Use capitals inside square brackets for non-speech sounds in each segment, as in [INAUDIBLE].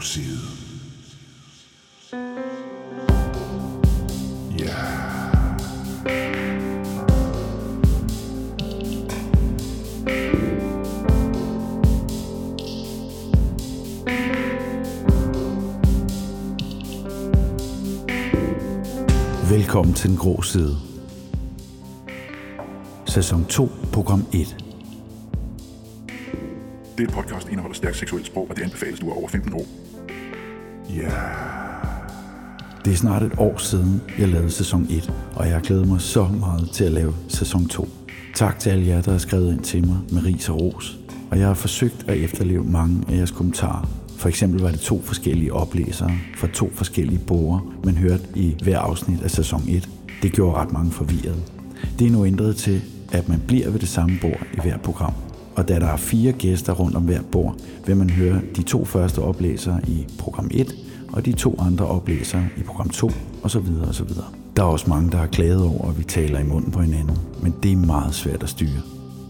side. Ja. Velkommen til Den Grå Side. Sæson 2, program 1. Det podcast indeholder stærkt seksuelt sprog, og det anbefales, du er over 15 år. Ja. Det er snart et år siden, jeg lavede sæson 1, og jeg glæder mig så meget til at lave sæson 2. Tak til alle jer, der har skrevet ind til mig med ris og ros. Og jeg har forsøgt at efterleve mange af jeres kommentarer. For eksempel var det to forskellige oplæsere fra to forskellige borgere, man hørte i hver afsnit af sæson 1. Det gjorde ret mange forvirret. Det er nu ændret til, at man bliver ved det samme bord i hver program. Og da der er fire gæster rundt om hver bord, vil man høre de to første oplæsere i program 1, og de to andre oplæsere i program 2, og så videre og så videre. Der er også mange, der har klaget over, at vi taler i munden på hinanden, men det er meget svært at styre.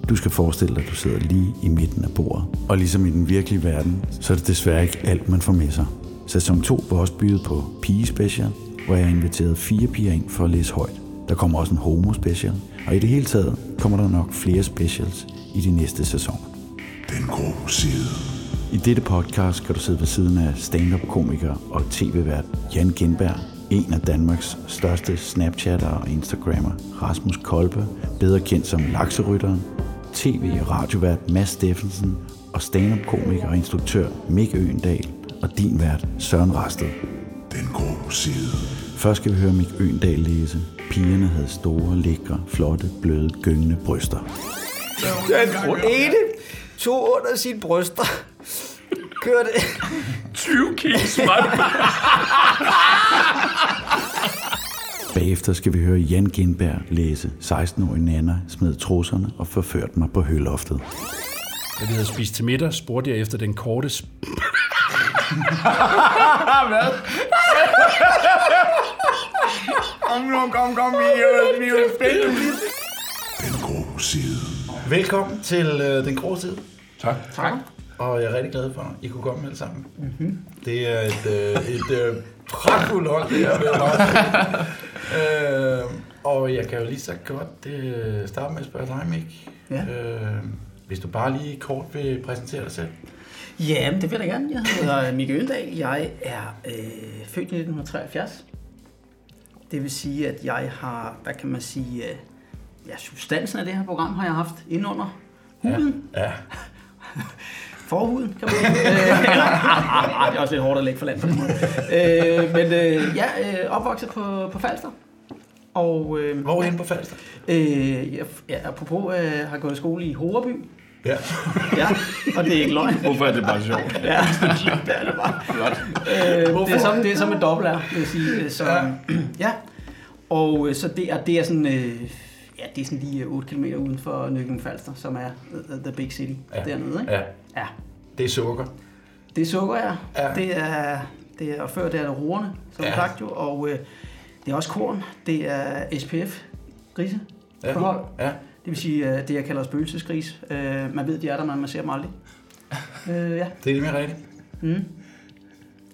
Du skal forestille dig, at du sidder lige i midten af bordet. Og ligesom i den virkelige verden, så er det desværre ikke alt, man får med sig. Sæson 2 var også bygget på Pige Special, hvor jeg har inviteret fire piger ind for at læse højt. Der kommer også en Homo Special, og i det hele taget kommer der nok flere specials i de næste sæsoner. Den gode side. I dette podcast skal du sidde ved siden af stand-up-komiker og tv-vært Jan Gindberg, en af Danmarks største Snapchatter og Instagrammer, Rasmus Kolbe, bedre kendt som Lakserytteren, tv- og radiovært Mads Steffensen og stand-up-komiker og instruktør Mik Øendal og din vært Søren Rasted. Den grå side. Først skal vi høre Mik Øendal læse. Pigerne havde store, lækre, flotte, bløde, gyngende bryster. Den ene tog under sine bryster. Kørte 20 kilo smart. Bagefter skal vi høre Jan Gindberg læse 16-årige Nana smed trusserne og forførte mig på høloftet. Da vi havde spist til middag, spurgte jeg efter den korte... Sp- [LAUGHS] Kom nu, kom, kom, vi er, vi er spændte. Den grå side. Velkommen til øh, Den Grå Tid. Tak. Tak. Og jeg er rigtig glad for, at I kunne komme alle sammen. Mm-hmm. Det er et, øh, et øh, pragtfuldt hold, det her. vil jeg bare øh, og jeg kan jo lige så godt øh, starte med at spørge dig, Mik. Ja. Øh, hvis du bare lige kort vil præsentere dig selv. Ja, det vil jeg gerne. Jeg hedder Mikke Øndal. Jeg er øh, født i 1973. Det vil sige, at jeg har, hvad kan man sige, øh, ja, substansen af det her program har jeg haft indunder huden. Ja. [LAUGHS] Forhuden, kan man sige. Øh, [LAUGHS] [LAUGHS] eller- det er også lidt hårdt at lægge for land på den måde. Øh, men øh, ja, øh, opvokset på, på Falster. Og øh, Hvor er henne på Falster? øh, jeg, ja, apropos øh, har gået i skole i Horeby. Ja. Ja, og det er ikke løgn. Hvorfor er det bare sjovt? Ja, det er det bare. Øh, det, er som, det er som et dobbelt er, vil jeg sige. Øh, Så, ja. ja. Og øh, så det er, det er sådan, øh, ja, det er sådan lige øh, 8 km uden for Nykøbing Falster, som er the, the big city Ja. ja. dernede. Ikke? ja. ja. Det er sukker. Det er sukker, ja. Ja. Det er, det er, og før det er det roerne, som Ja. sagt jo, og øh, det er også korn. Det er SPF, grise, Ja. forhold. Ja. Det vil sige, øh, det jeg kalder spøgelsesgris. Øh, man ved, de er der, men man ser dem aldrig. [LAUGHS] Øh, ja. Det er nemlig rigtigt. Mm.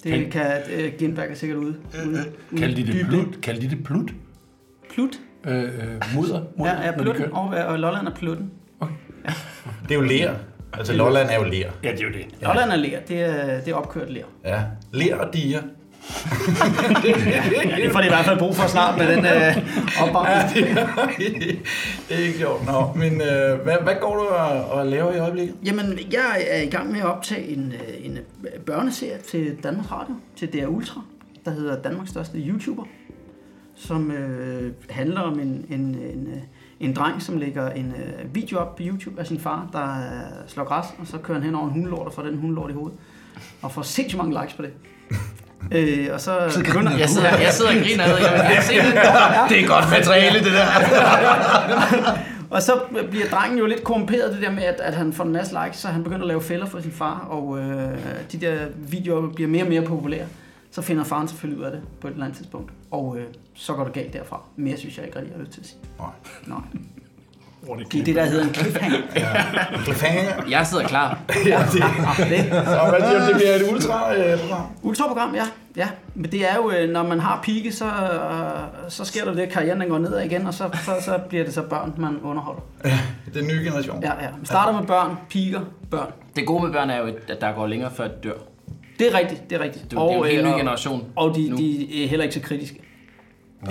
Det Kan- kan, øh, Gindberg er sikkert ude. ude, ude Kald de det plut? Kald de det plut? Plut? Øh, øh, mudder? mudder Ja, ja plutten. Og, og Lolland er plutten. Det er jo ler. Altså, Lolland er jo ler. Ja, det er jo det. Ja. Lolland er ler. Det er, det er opkørt ler. Ja. Ler og diger. [LAUGHS] Det får de i hvert fald brug for snart med den øh, opbagning. det er ikke sjovt. Nå, men øh, hvad, hvad går du og, og laver i øjeblikket? Jamen, jeg er i gang med at optage en, øh, en børneserie til Danmarks Radio, til DR Ultra, der hedder Danmarks største YouTuber, som øh, handler om en, en, en, en dreng, som lægger en øh, video op på YouTube af sin far, der øh, slår græs, og så kører han hen over en hundelort og får den hundelort i hovedet, og får sindssygt mange likes på det. [LAUGHS] Øh, og så begynder Jeg sidder, jeg sidder og griner ad, jeg vil se det. [LAUGHS] Det er godt materiale, det der. [LAUGHS] Og så bliver drengen jo lidt korrumperet det der med, at, at han får en masse likes, så han begynder at lave fælder for sin far, og øh, de der videoer bliver mere og mere populære. Så finder faren selvfølgelig ud af det på et eller andet tidspunkt, og øh, så går det galt derfra. Mere synes jeg ikke rigtig, jeg har lyst til at sige. Nej. Nej. Det er det, der hedder en cliffhanger. [LAUGHS] Cliffhanger. Jeg sidder klar. [LAUGHS] Ja, det, og hvad siger du, det bliver et ultra-program? Ultraprogram, ja. ja. Men det er jo, øh, når man har pike, så, øh, så sker der det, at karrieren den går nedad igen, og så, så, så bliver det så børn, man underholder. Den nye generation. Ja, ja. Vi starter med børn, piker, børn. Det gode med børn er jo, at der går længere før de dør. Det er rigtigt, det er rigtigt. Det er jo- det er jo en helt ny generation Og de, nu. de er heller ikke så kritiske.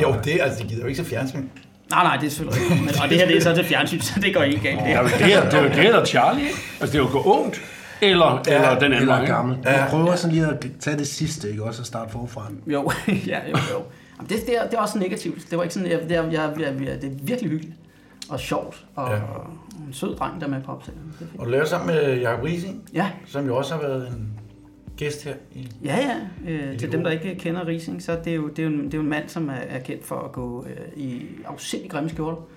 Jo, det, altså, de gider jo ikke så fjernsyn. Nej, nej, det er selvfølgelig ikke. Men, og det her, det er så til fjernsyn, så det går ikke galt. Det Ja, men det, er, det er jo det, der er Charlie? Altså, det er jo gå ungt, eller, ja, eller den anden Eller gammel. Jeg prøver sådan lige at tage det sidste, ikke? Også at starte forfra. Jo, [LAUGHS] ja, jo, jo. Jamen, det, det, er, det er også negativt. Det var ikke sådan, jeg, det, er, jeg, jeg, jeg, det er virkelig hyggeligt og sjovt, og Ja. ja. en sød dreng, der er med på opsætningen. Det er fint. Og du laver sammen med Jacob Rising, Ja, som jo også har været en gæst her i... ja, ja. Øh, til dem, der ikke kender Rising, så det er jo, det er jo, en, det er jo en mand, som er, er kendt for at gå øh, i afsindig grimme skjorter. [LAUGHS]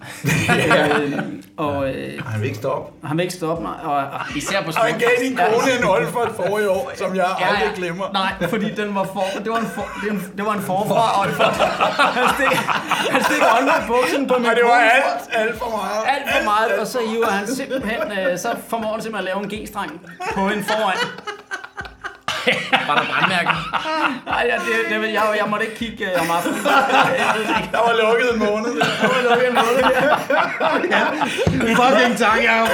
øh, og øh, Han vil ikke stoppe. og han vil ikke stoppe mig. Og, og, Især på Og små. han gav din kone en Olfert for i år, som jeg Ja, aldrig ja. glemmer. Nej, fordi den var for, det, var en for, det, var en, det var en forfra, og en for, han stikker, han stikker hånden i buksen på min Og det var kone. alt, alt for meget. alt for meget, og så hiver han simpelthen, øh, så formår han simpelthen at lave en G-streng på en foran. Var der brandmærker? Nej, ja, det, det, jeg, jeg måtte ikke kigge øh, om aftenen. [LAUGHS] Der var lukket en måned. Det var lukket en måde, ja. Fucking tak, jeg har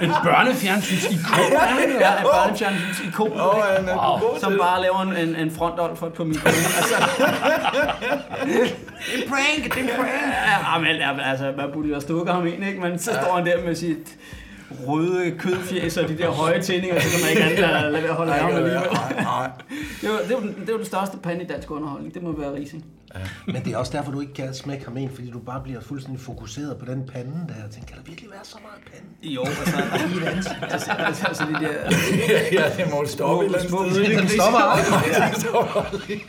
En børnefjernsyns-ikon. Ja, en børnefjernsyns ikon, Åh, er wow. som bare laver en, en, en for, på min kone. Altså, En prank, det er en prank. ja, men, ja, altså, man burde jo have stukket ham ind, ikke? Men så står han der med sit røde kødfjæs og de der høje tændinger, så kan man ikke andet lade lade være at holde af ham alligevel. Nej, nej. Det var, det, var, den- det var den største pande i dansk underholdning. Det må være Rising. Men det er også derfor, du ikke kan smække ham ind, fordi du bare bliver fuldstændig fokuseret på den pande der. Jeg tænker, kan der virkelig være så meget pande? Jo, altså, I et ansigt. altså, altså, altså de der Ja, det må stoppe et eller andet små sted. Det stopper aldrig.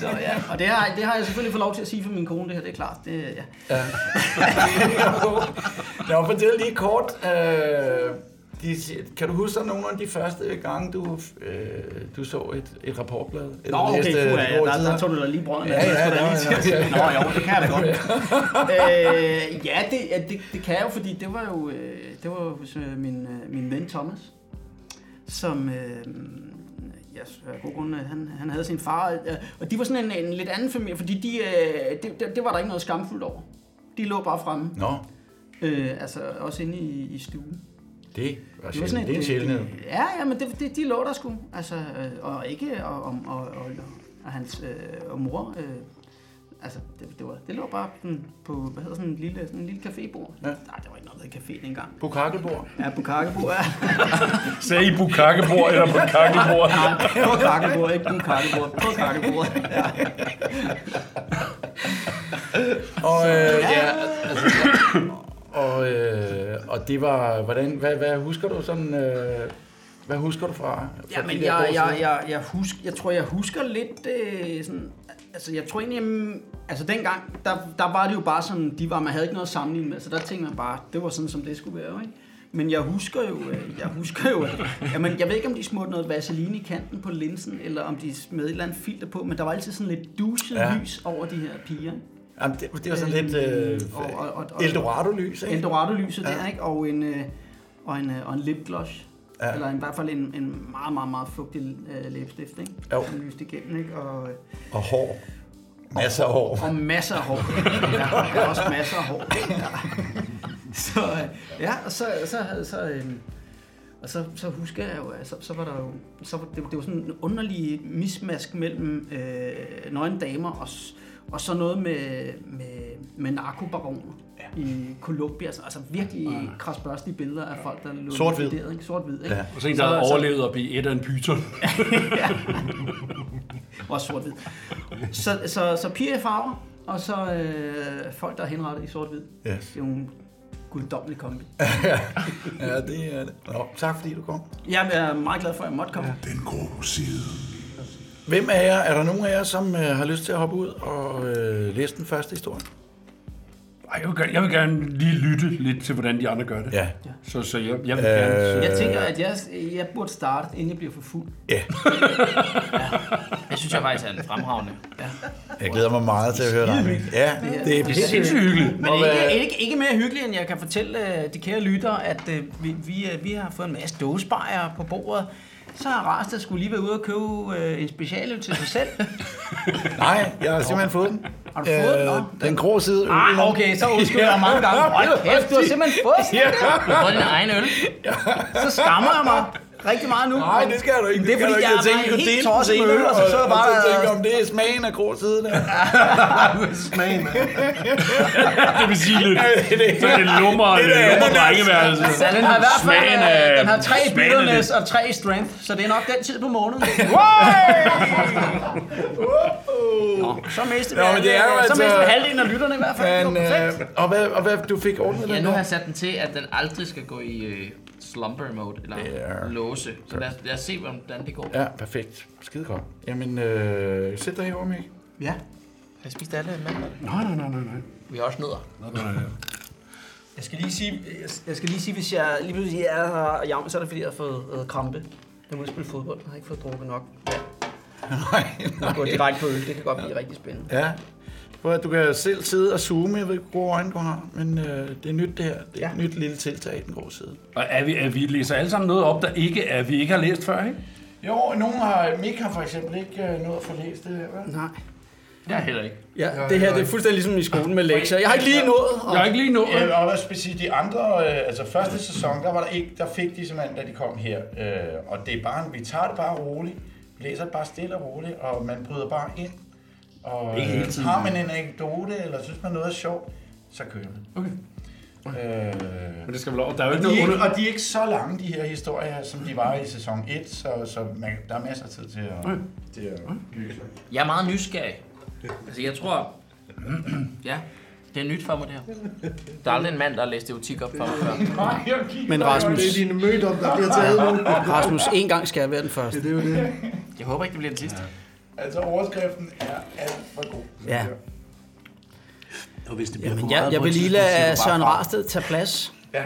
Så ja, og det har, det har jeg selvfølgelig fået lov til at sige for min kone, det her, det er klart. Det, ja. [LAUGHS] Nå, fortæl lige kort. Øh, de, kan du huske nogle af de første gange, du, øh, du så et, et rapportblad? Nå, okay, læste puh, De ja, der, der tog du da lige brønden. Ja, ja, Det ja, ja, til. ja. Nå, jo, det kan jeg da godt. [LAUGHS] øh, ja, det, ja det, det kan jeg jo, fordi det var jo, øh, det var hos øh, min, øh, min ven Thomas, som, øh, ja, af god grund, han, han havde sin far, og de var sådan en, en lidt anden familie, fordi de, øh, det, det, det var der ikke noget skamfuldt over. De lå bare fremme, Nå, øh, altså også inde i, i stuen. Det var Det var sådan Det er en sjældenhed. øh, Ja, ja, men det, det, de lå der sgu. Altså, øh, og ikke, og, og, og, og, og hans øh, og mor, øh, altså, det, det, var, det lå bare sådan på, hvad hedder sådan en lille, sådan en lille cafébord. Ja. Nej, det var ikke noget, der hed café dengang. Bukakkelbord. Ja, på kakkebord, ja. [LAUGHS] Sagde I bukakkebord eller? Nej, på kakkebord, ikke på kakkebord, på kakkebord. Ja. Og, øh, ja, altså, og, øh, og det var, hvordan, hvad, hvad husker du sådan, øh, hvad husker du fra? fra Ja, men jeg, jeg, jeg, jeg, husk, jeg tror, jeg husker lidt øh, sådan... Altså, jeg tror egentlig, mm, altså dengang, der, der var det jo bare sådan, de var, man havde ikke noget at sammenligne med, så der tænkte man bare, det var sådan, som det skulle være, ikke? Men jeg husker jo, øh, jeg husker jo, at- jamen, jeg ved ikke, om de smurte noget vaseline i kanten på linsen, eller om de smed et eller andet filter på, men der var altid sådan lidt duset ja. lys over de her piger. Jamen, det, det var sådan lidt øh, Og- og- og- og- Eldorado-lys, ikke? Eldorado-lyset Ja. der, ikke? Og en, øh, og en, øh, og en lipgloss. Ja. Eller i hvert fald en, en meget, meget, meget fugtig øh, læbestift, ikke? Jo. Som lyste igennem, ikke? Og, øh, Og hår. Masser af hår. og masser af hår. [LAUGHS] Ja, er også masser af hår. Ja. Så, øh, ja, og så, så, så, øh, og så, så husker jeg jo, at så, så var der jo, så var, det, det var sådan en underlig mismask mellem øh, nøgne damer og, og så noget med, med, med narkobaroner ja. i Colombia. Altså, altså virkelig ja. krasbørstige billeder af folk, der lå Sort-hvid. ikke? Sort-hvid, ikke? Ja. Og så en, der havde Så- så- overlevet at blive et af en pyton. [LAUGHS] Også sort-hvid. Så, så, så piger i farver, og så øh, folk, der er henrettet i sort-hvid. Yes. Det er jo en guddommelig kombi. [LAUGHS] Ja, det er det. Nå, tak fordi du kom. Jeg er meget glad for, at jeg måtte komme. Ja. Den grå side. Hvem af jer, er der nogen af jer, som øh, har lyst til at hoppe ud og øh, læse den første historie? Ej, jeg, vil, gerne- jeg vil gerne lige lytte lidt til, hvordan de andre gør det. Ja. Så, så jeg, jeg vil Øh, gerne... Jeg tænker, at jeg, jeg burde starte, inden jeg bliver for fuld. Ja. [LAUGHS] Det synes jeg faktisk er en fremragende. Ja. Jeg glæder mig meget til at høre dig. Ja, det er Det er sindssygt hyggeligt. Men ikke, hvad- ikke, ikke mere hyggeligt, end jeg kan fortælle uh, de kære lyttere, at vi, vi, vi har fået en masse dåsebajer på bordet. Så har Rasta skulle lige være ude og købe uh, en specialøl til sig selv. [LAUGHS] Nej, jeg har simpelthen fået den. Har du fået den? Nå. den grå side. Ah, okay, så undskylder jeg mange gange. Hold kæft, du har simpelthen fået sådan Du har fået din egen øl. Så skammer jeg mig rigtig meget nu. Nej, det skal du ikke. Det er skal fordi, jeg tænkte, var du helt tosset med øl, og så så jeg og bare- så tænkte, om det er smagen af grå side der. Smagen. [LAUGHS] Det vil sige lidt. Så det lummer, det lummer drengeværelse. Ja, den har i hvert fald Smagen øh, af- den har tre af bitterness og tre strength, så det er nok den tid på måneden. Nå, så mistede vi, Nå, men det er jo halvdelen- så altså- halvdelen af lytterne i hvert fald. Men, Det øh, og, hvad, og hvad, du fik ordnet Ja, den nu har jeg sat den til, at den aldrig skal gå i øh, slumber mode, eller Ja. låse. Så lad os, lad os se, hvordan det går. Ja, perfekt. Skide godt. Jamen, øh, sæt dig herovre, Mikkel. Ja. Har I spist alle mandler? Nej, nej, nej, nej. nej. Vi har også nødder. Jeg skal lige sige, jeg, jeg skal lige sige, hvis jeg lige pludselig er her og jammer, så er det fordi, jeg har fået øh, krampe. Jeg må spille fodbold. Jeg har ikke fået drukket nok. Ja. [LAUGHS] Nej, Jeg går direkte på øl. Det kan godt blive rigtig spændende. Ja. Prøv at du kan selv sidde og zoome. Jeg ved ikke, hvor øjne du har. Men øh, det er nyt det her. Det er Ja. et nyt lille tiltag i den grå side. Og er vi, er vi læser alle sammen noget op, der ikke er, vi ikke har læst før, ikke? Jo, nogen har... Mik har for eksempel ikke øh, nået at få læst det her, vel? Nej. Jeg heller ikke. Ja, det her det er fuldstændig ligesom i skolen med lektier. Jeg har ikke lige nået. Jeg har ikke lige nået. Og hvad skal jeg sige, de andre, øh, altså første sæson, der var der ikke, der fik de simpelthen, da de kom her. Øh, og det er bare, vi tager det bare roligt, vi læser det bare stille og roligt, og man bryder bare ind. Og Ikke hele øh, tiden. har man en anekdote, eller synes man noget er sjovt, så kører man. Okay. Øh, Men det skal vel over. Der er jo og, ikke de er noget ikke, under... og de er ikke så lange, de her historier, som de var i sæson 1, så, så man, der er masser af tid til at, Okay. til at sig. Jeg er meget nysgerrig. Altså, jeg tror... [CLEARS THROAT] ja, det er nyt for mig, det her. Der er aldrig en mand, der har læst erotik op for mig før. [LAUGHS] Men Rasmus, Det er dine mødom, der bliver taget nu. Rasmus, en gang skal jeg være den første. Det er jo det. Jeg håber ikke, det bliver den sidste. Altså overskriften er alt for god. Ja. Og hvis det bliver Jamen, for jeg, meget jeg på vil lige lade Søren. Rarsted tage plads. Ja.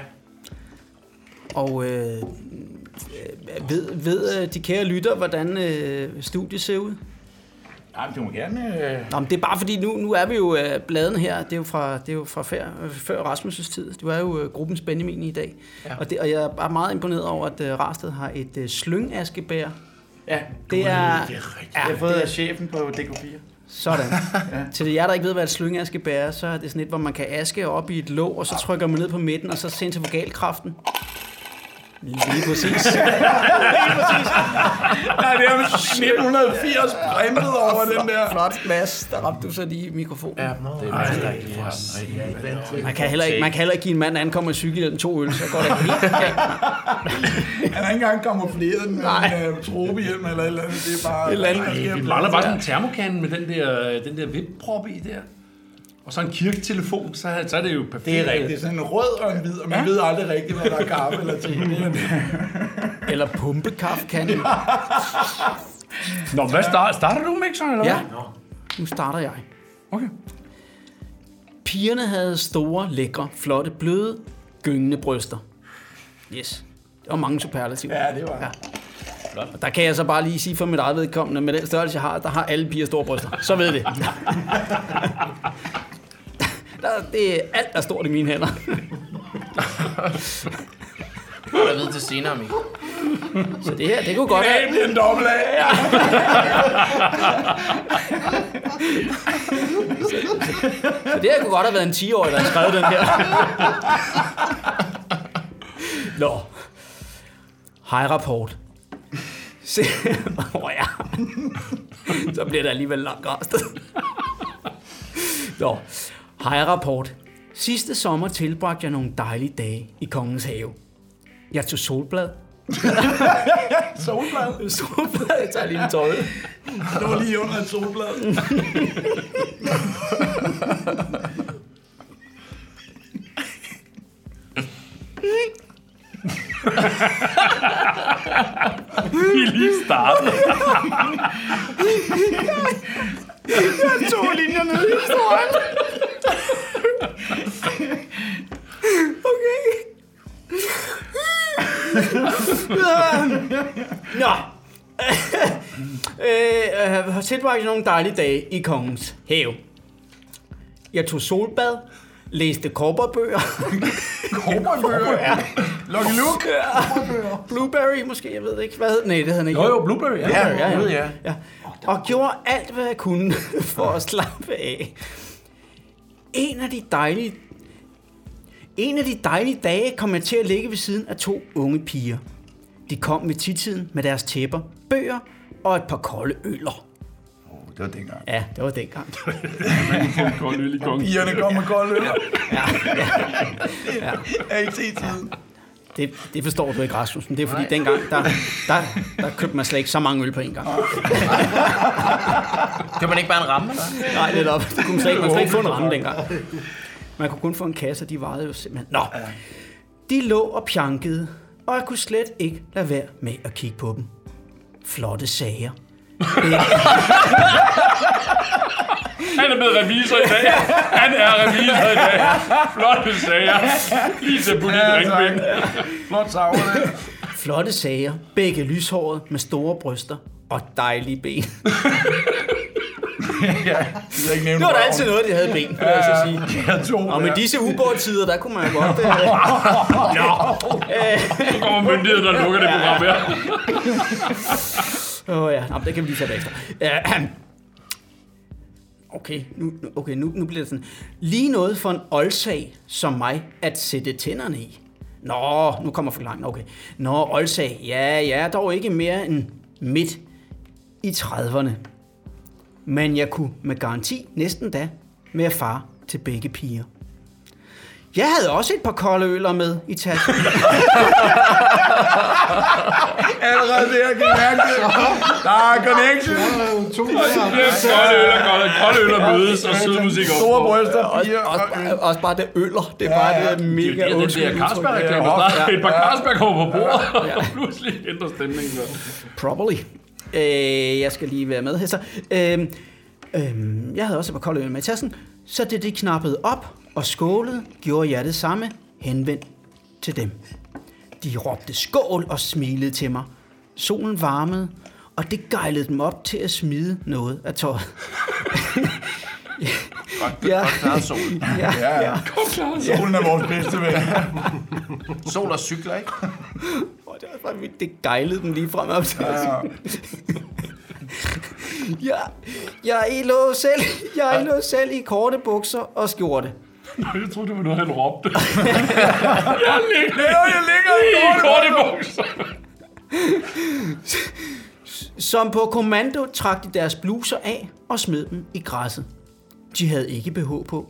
Og øh, øh, ved, ved øh, de kære lytter, hvordan øh, studiet ser ud? Nej, men du må gerne... Øh, Nå, men det er bare fordi, nu, nu er vi jo øh, bladen her, det er jo fra, det er jo fra før, før Rasmus' tid. Du er jo øh, gruppens Benjamin i dag. Ja. Og, det, og jeg er bare meget imponeret over, at øh, Rarsted har et øh, slyngaskebær. Ja, Det er... det rigtigt. Jeg har fået det af chefen på DK4. Sådan. [LAUGHS] ja. Til jer, der ikke ved, hvad et slyngaske er, så er det sådan et, hvor man kan aske op i et låg, og så trykker man ned på midten, og så centrifugalkraften. [LAUGHS] Lige præcis. Nej, det er 1980 printet over den der. Flot, Mads. Der ramte du så lige i mikrofonen. Ja. Det er rigtigt. Man kan, heller ikke, man kan heller ikke give en mand, der ankommer i cykelhjelm to øl, så går det helt galt. Han er ikke engang kamufleret med en uh, tropehjelm eller et eller andet. Det er bare... Et eller andet. Vi mangler bare sådan en termokan med den der, den der vipprop i der. Og så en kirketelefon, så, så er det jo perfekt. Det er rigtigt. Sådan en rød og en hvid, og man ja. ved aldrig rigtigt, hvad der er kaffe eller te. [LAUGHS] Det er- Eller pumpekaffekanden. Nå, hvad starter, starter du, Mixer, eller Ja, hvad? nu starter jeg. Okay. Pigerne havde store, lækre, flotte, bløde, gyngende bryster. Yes. Det var mange superlativer. Ja, det var Ja. Og der kan jeg så bare lige sige for mit eget vedkommende, med den størrelse, jeg har, der har alle piger store bryster. Så ved det. [LAUGHS] Der, det er alt, der er stort i mine hænder. Jeg ved til senere, Mikkel. Så det her, det kunne godt A have... bliver en dobbelt A. Ja. Så det her kunne godt have været en 10-årig, der har skrevet den her. Nå. Hej rapport. Se, oh ja. Så bliver det alligevel langt rastet. Nå. Hej rapport. Sidste sommer tilbragte jeg nogle dejlige dage i kongens have. Jeg tog solblad. [LAUGHS] Solblad. Solblad, jeg tager lige en tøj. Det var lige under et solblad. [LAUGHS] Vi er lige startet. [LAUGHS] To linjer ned i historien. Okay. Nå. Øh, øh, har tilbragt nogle dejlige dage i kongens have. Jeg tog solbad, læste korperbøger. Cowboybøger. Ja. Lucky Luke. Blueberry måske, jeg ved ikke. Hvad hed den? Nej, det hed den ikke. Jo, jo, Blueberry. Ja, ja. ja, ja. Ja. Og gjorde alt, hvad jeg kunne [LAUGHS] for at slappe af. En af de dejlige... En af de dejlige dage kom jeg til at ligge ved siden af to unge piger. De kom ved titiden med deres tæpper, bøger og et par kolde øller. Oh, det var dengang. Ja, det var dengang. [LAUGHS] Pigerne kom med kold øl. Ja, Ja. [LAUGHS] Er ikke set tiden. Det, det forstår du ikke, Rasmus, men det er fordi dengang, der, der, der købte man slet ikke så mange øl på en gang. Kan man ikke bare en ramme, eller? Nej, det op. Det kunne man slet ikke, man kunne ikke få en ramme dengang. Man kunne kun få en kasse, og de vejede jo simpelthen. Nå, de lå og pjankede, og jeg kunne slet ikke lade være med at kigge på dem. Flotte sager. [LAUGHS] Han er blevet revisor i dag. Han er revisor i dag. Flotte sager. Lige til putte i drinkbind. Flot savre det. Flotte sager. Begge lyshåret med store bryster og dejlige ben. ja, jeg ikke Det var da altid noget, de havde ben, vil jeg så sige. Jeg tog Og med disse ubådtider, der kunne man jo godt... Øh, [LAUGHS] Så kommer myndigheden, der lukker det program her. Åh oh, ja, Nå, det kan vi lige tage bagefter. [CLEARS THROAT] Okay, nu, okay nu, nu bliver det sådan. Lige noget for en oldsag som mig at sætte tænderne i. Nå, nu kommer forklaringen, okay. Nå, oldsag, ja, jeg er dog ikke mere end midt i 30'erne. Men jeg kunne med garanti næsten da være far til begge piger. Jeg havde også et par kolde øler med i tasken. [LAUGHS] Allerede der kan jeg mærke det. Der er connection. To Det er kolde øl og kolde, kolde øl og mødes og sød musik op. Store bryster, piger. også, bare, også bare det øller. Det er bare det mega Det er undskyld der udtryk. Carlsberg-reklame, der Ja, starter. Et par. Carlsberg kommer på bordet, og [LAUGHS] pludselig ændrer stemningen sig. Probably. Øh, jeg skal lige være med her så. Øh, øh, jeg havde også et par kolde øl med i tasken, så det de knappede op og skålede, gjorde jeg det samme henvendt til dem. De råbte skål og smilede til mig. Solen varmede, og det gejlede dem op til at smide noget af tøjet. [LAUGHS] ja, Klart sol. ja, Ja, ja. Solen er vores bedste ven. [LAUGHS] Sol og cykler, ikke? Og det var det gejlede dem lige frem op til Ja, ja. [LAUGHS] Jeg, jeg lå selv, jeg lå selv i korte bukser og skjorte. Jeg troede, det var noget, han råbte. [LAUGHS] jeg ligger, jeg ligger i korte bukser. Som på kommando trak de deres bluser af og smed dem i græsset. De havde ikke BH på.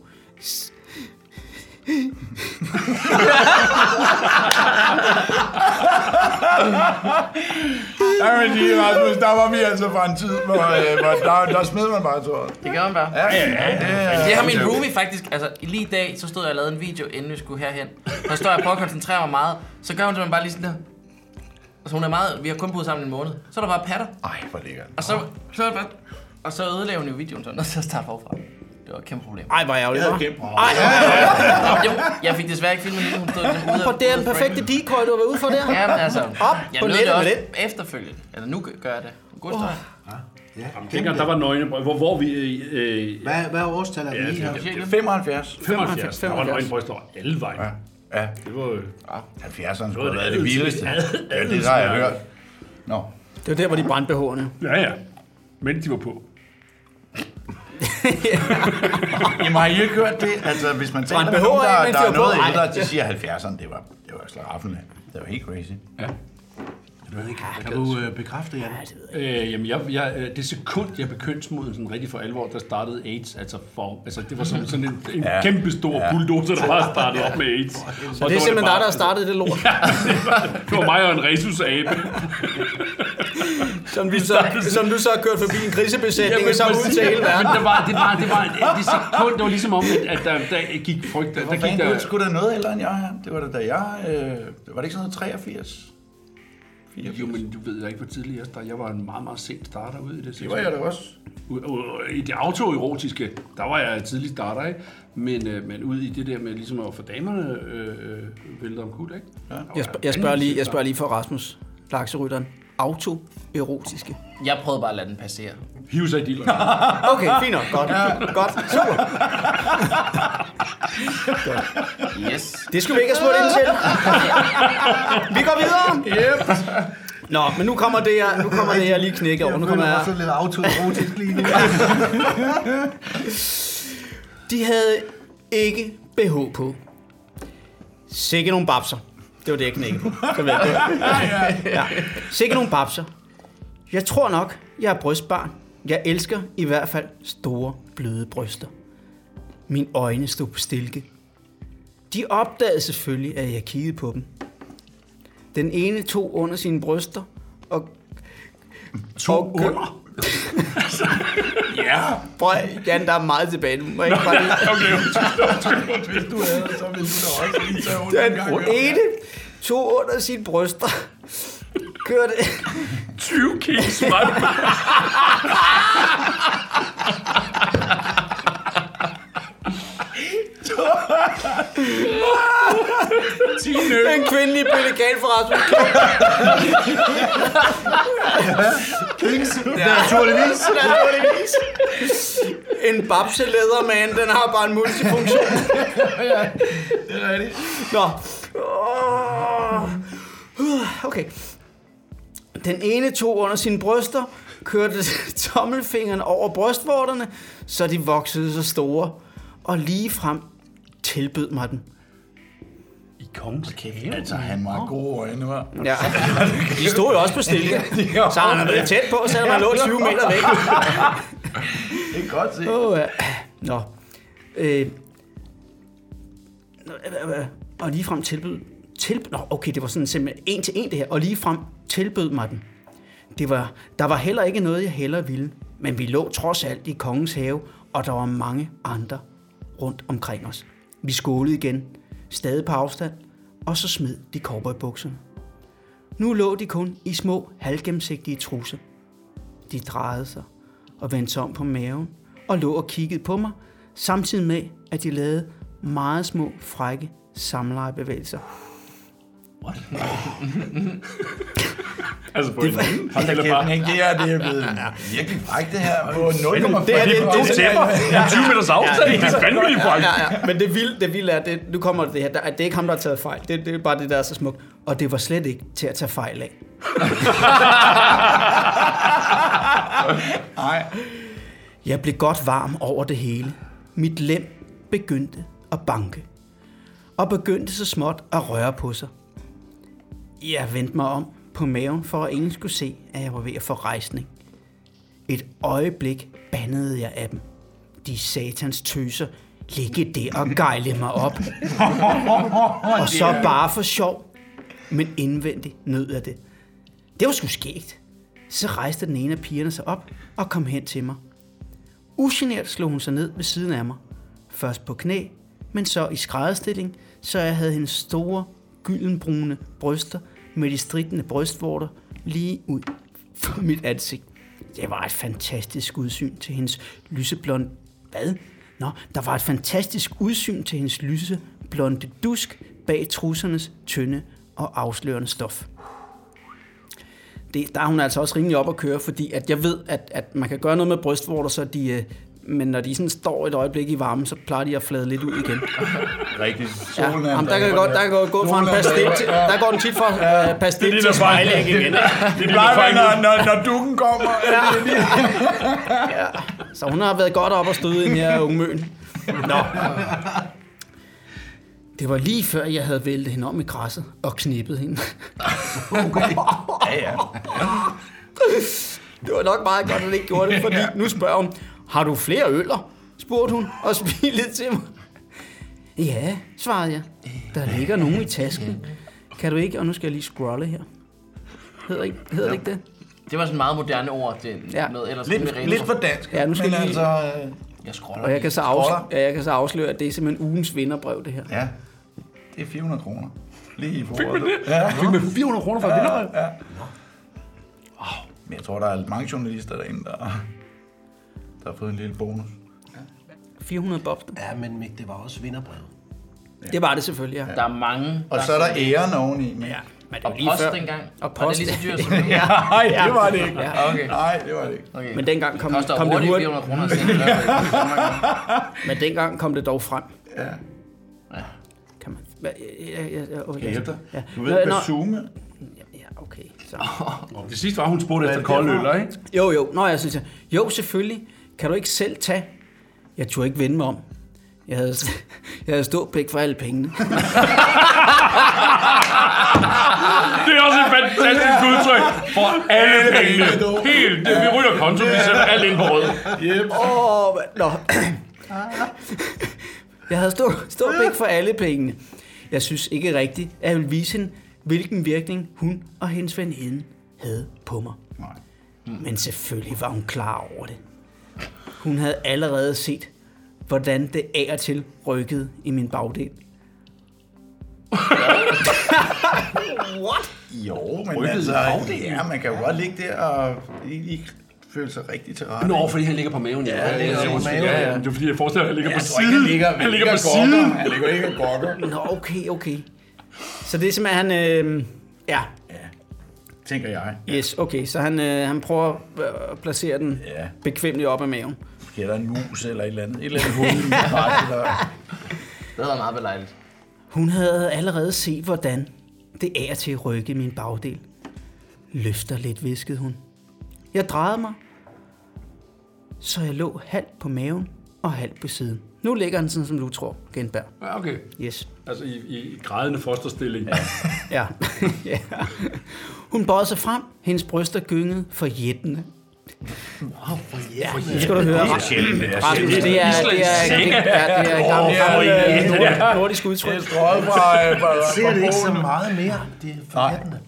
Jeg vil sige, Rasmus, der var vi altså fra en tid, hvor, øh, hvor der, der smed man bare tøjet. Det gør man bare. Ja, ja, ja. Det har min roomie faktisk, altså lige i dag, så stod jeg og lavede en video, inden vi skulle herhen. Så står jeg og prøver at koncentrere mig meget, så gør hun simpelthen bare lige sådan der. Altså hun er meget, vi har kun boet sammen en måned. Så er der bare patter, Ej, hvor lækkert. og så, så er det bare, og så ødelagde hun jo videoen sådan, og så starte forfra. Det var et kæmpe problem. Ej, hvor ærgerligt, hva'? Jo, jeg fik desværre ikke filmet hende, hun stod ligesom ude For det er den ude af perfekte decoy, du har været ude for der. Ja, men altså, Op jeg på nød nettet det også med efterfølgende. Eller nu gør jeg det. God historie. Dengang der var nøgnebrød, hvor, hvor vi... Øh, Hvad, hvad er årstallet Ja, ja, lige her? det Cirka. 75. 75. Der var 75. nøgenbryster over alle vejen. Ja, Det var... øh, 70'erne skulle var have været det det vildeste. Ja, det har jeg hørt. Nå. Det var der, hvor de brændte BH'erne. Ja, ja. Men de var på. [LAUGHS] Jamen har I ikke hørt det? Altså, hvis man taler med nogen, der, der de er var noget ældre, de siger 70'erne, det var, det var slaraffende. Det var helt crazy. Du ved ikke, kan du øh, bekræfte, Jan? Øh, jamen, jeg, jeg, øh, det sekund, jeg blev kønsmoden sådan rigtig for alvor, der startede AIDS. Altså, for, altså det var sådan, sådan en, en Ja. ja. kæmpe stor ja. bulldozer, der bare startede op med AIDS. Så det er simpelthen dig, der har startet det lort. [LAUGHS] Det var mig og en resus-abe. [LAUGHS] Som, vi så, som du så har kørt forbi en grisebesætning, og så ud til hele Men verden. det var, det var, det var, det, det sekund, det var ligesom om, at, at der, der gik frygt. Der, der gik fanden, du der, sgu da noget ældre end jeg. Det var da da jeg... Øh, var det ikke sådan noget 83? 84? jo, men du ved jeg ikke, hvor tidlig jeg startede. Jeg var en meget, meget sent starter ud i det. Det var jeg da også. I det autoerotiske, der var jeg tidlig starter, ikke? Men, øh, men ud i det der med ligesom at få damerne øh, øh, væltet om kul, ikke? Ja. Jeg, spørger, jeg, spørger lige, jeg spørger lige for Rasmus, lakserytteren. Autoerotiske. Jeg prøvede bare at lade den passere. Hiv sig i dealeren. [LAUGHS] Okay, fint nok. Godt. Godt. Super. Yes. Det skulle vi ikke have spurgt ind til. [LAUGHS] Vi går videre. Yep. Nå, men nu kommer det her, nu kommer det her lige knække over. Nu kommer jeg, sådan lidt autoerotisk lige nu. de havde ikke BH på. Sikke nogle babser. Det var det, jeg knækkede på. Så ved jeg det. [LAUGHS] Ja. Sikke nogle babser. Jeg tror nok, jeg er brystbarn. Jeg elsker i hvert fald store, bløde bryster. Mine øjne stod på stilke. De opdagede selvfølgelig, at jeg kiggede på dem. Den ene tog under sine bryster og... To og under. [LAUGHS] Ja. Prøv, Jan, der er meget tilbage. Nu må jeg ikke bare lige... Okay, undskyld, du havde, så ville du da også lige tage under. Den ene tog under sine bryster, kørte, 20 kilos, mand. en kvindelig pelikan fra Rasmus. Ja, naturligvis. Naturligvis. En babse lederman, den har bare en multifunktion. Det er rigtigt. Nå. [LAUGHS] Okay. Den ene tog under sine bryster, kørte [LAUGHS] tommelfingeren over brystvorterne, så de voksede så store, og lige frem tilbød mig den. I kongens kæve. Altså, han var gode øjne, var. Ja. [LAUGHS] De stod jo også på stille. Så han har været tæt på, selvom han lå 20 meter væk. Det er godt se. Oh, ja. Nå. Øh. Nå, øh, øh, Og lige frem tilbød tilbød Nå, okay, det var sådan simpelthen en til en det her. Og lige frem tilbød mig den. Det var, der var heller ikke noget, jeg heller ville. Men vi lå trods alt i kongens have, og der var mange andre rundt omkring os. Vi skålede igen, stadig på afstand, og så smed de cowboybukserne. Nu lå de kun i små, halvgennemsigtige trusser. De drejede sig og vendte sig om på maven og lå og kiggede på mig, samtidig med, at de lavede meget små, frække samlejebevægelser. [LAUGHS] Altså på en Hold da kæft, bare- Nick, det er, det blevet virkelig frækt, det her. På 0,5. Det er det- Du tæpper. Det er 20 meters afstand. Det er frækt. Ja, ja, men det vilde, det vilde er, det, nu kommer det her, det er ikke ham, der har taget fejl. Det, det er bare det, der er så smukt. Og det var slet ikke til at tage fejl af. Nej. Jeg blev godt varm over det hele. Mit lem begyndte at banke. Og begyndte så småt at røre på sig. Jeg vendte mig om på maven, for at ingen skulle se, at jeg var ved at få rejsning. Et øjeblik bandede jeg af dem. De satans tøser ligge der og gejle mig op. [LAUGHS] og så bare for sjov, men indvendigt nød jeg det. Det var sgu skægt. Så rejste den ene af pigerne sig op og kom hen til mig. Ugenert slog hun sig ned ved siden af mig. Først på knæ, men så i skrædderstilling, så jeg havde hendes store, gyldenbrune bryster med de stridende brystvorter lige ud for mit ansigt. Det var et fantastisk udsyn til hendes lyseblonde... Hvad? Nå, der var et fantastisk udsyn til hendes lyseblonde dusk bag trussernes tynde og afslørende stof det, der er hun altså også rimelig op at køre, fordi at jeg ved, at, at man kan gøre noget med brystvorter, så de, øh, men når de sådan står et øjeblik i varmen, så plejer de at flade lidt ud igen. [LAUGHS] Rigtigt. Ja, er jamen, der kan godt, der kan godt gå fra en pastil til, der går den tit fra uh, pastil Det er til det, spejlæg igen. ikke? Det det, Det der er fejl. når, når, når dukken kommer. Så hun har været godt op og støde ind her unge møn. Nå. Det var lige før, jeg havde væltet hende om i græsset og knippet hende. [LAUGHS] Ja, ja. Det var nok meget godt, at hun ikke gjorde det, fordi nu spørger hun, har du flere øller? spurgte hun og smilede til mig. Ja, svarede jeg. Der ligger nogen i tasken. Kan du ikke, og nu skal jeg lige scrolle her. Hedder, ikke, hedder det ikke det? Det var sådan et meget moderne ord til Ja. noget ellers Lidt, lidt retro. for dansk. Ja, nu skal men vi- altså... øh, Jeg scroller. Og jeg kan så afsløre, ja, jeg kan så afsløre at det er simpelthen ugens vinderbrev, det her. Ja, det er 400 kroner. Lige i forholdet. Ja, Jeg fik med 400 kroner fra vinderbrev. ja. Men jeg tror, der er mange journalister derinde, der, der har fået en lille bonus. 400 bob. Ja, men Mik, det var også vinderbrevet. Det var det selvfølgelig, ja. Der er mange. Og så er der æren oveni. Men Ja. Men det var Og lige post før. dengang. Og Var det post. lige så dyrt [LAUGHS] som nu? Nej, det var det ikke. Ja. Okay. Nej, det var det ikke. okay. Men dengang kom, koster kom det hurtigt. 400 kroner at sende. [LAUGHS] Men dengang kom det dog frem. Ja. Kan man... Hvad- Ja, ja, ja, okay. Kan jeg hjælpe dig? Ja. Du ved, zoome? Ja, okay. Så. [LAUGHS] Og det sidste var, hun spurgte efter det kolde øl, ikke? Jo, jo. Nå, jeg synes, jo, selvfølgelig. Kan du ikke selv tage? Jeg turde ikke vende mig om. Jeg havde, [LAUGHS] jeg havde stået pæk for alle pengene. [LAUGHS] Det er også et fantastisk udtryk for alle pengene. Helt, det, vi ryger konto, vi sætter alt ind på rød. Åh, oh, nå. [LAUGHS] Jeg havde stået, stået pæk for alle pengene. Jeg synes ikke rigtigt, at jeg ville vise hende, hvilken virkning hun og hendes veninde havde på mig. Nej. Men selvfølgelig var hun klar over det. Hun havde allerede set, hvordan det af og til rykkede i min bagdel. [LAUGHS] Jo, men Rykket altså, i bagdelen. ja, man kan jo godt ligge der og ikke føle sig rigtig til rette. Nå, fordi han ligger på maven. Ja, han ligger ja, på maven. Ja, ja. Det er fordi, jeg forestiller at han ligger jeg på siden. han ligger, Han ligger på siden. Han ligger ikke og gokker. Nå, okay, okay. Så det er simpelthen, øh, ja, Tænker jeg. yes, okay. Så han, øh, han prøver at placere den Ja. bekvemmeligt op ad maven. Måske er der en mus eller et eller andet. Et eller andet eller... [LAUGHS] Det været meget belejligt. Hun havde allerede set, hvordan det er til at rykke i min bagdel. Løfter lidt, viskede hun. Jeg drejede mig, så jeg lå halvt på maven og halvt på siden. Nu ligger han sådan, som du tror, Genberg. Ja, okay. Yes. Altså i, i grædende fosterstilling. Ja. ja. [LAUGHS] Hun bøjede sig frem. Hendes bryster gyngede for jættene. Ja, nu skal du høre. Det er sjældent, det er sjældent. det er, det er, det er, det er gammelt, øh, nordisk- nordisk udtryk. Det er fra, øh, Ser det ikke så meget mere? Det er forjættende.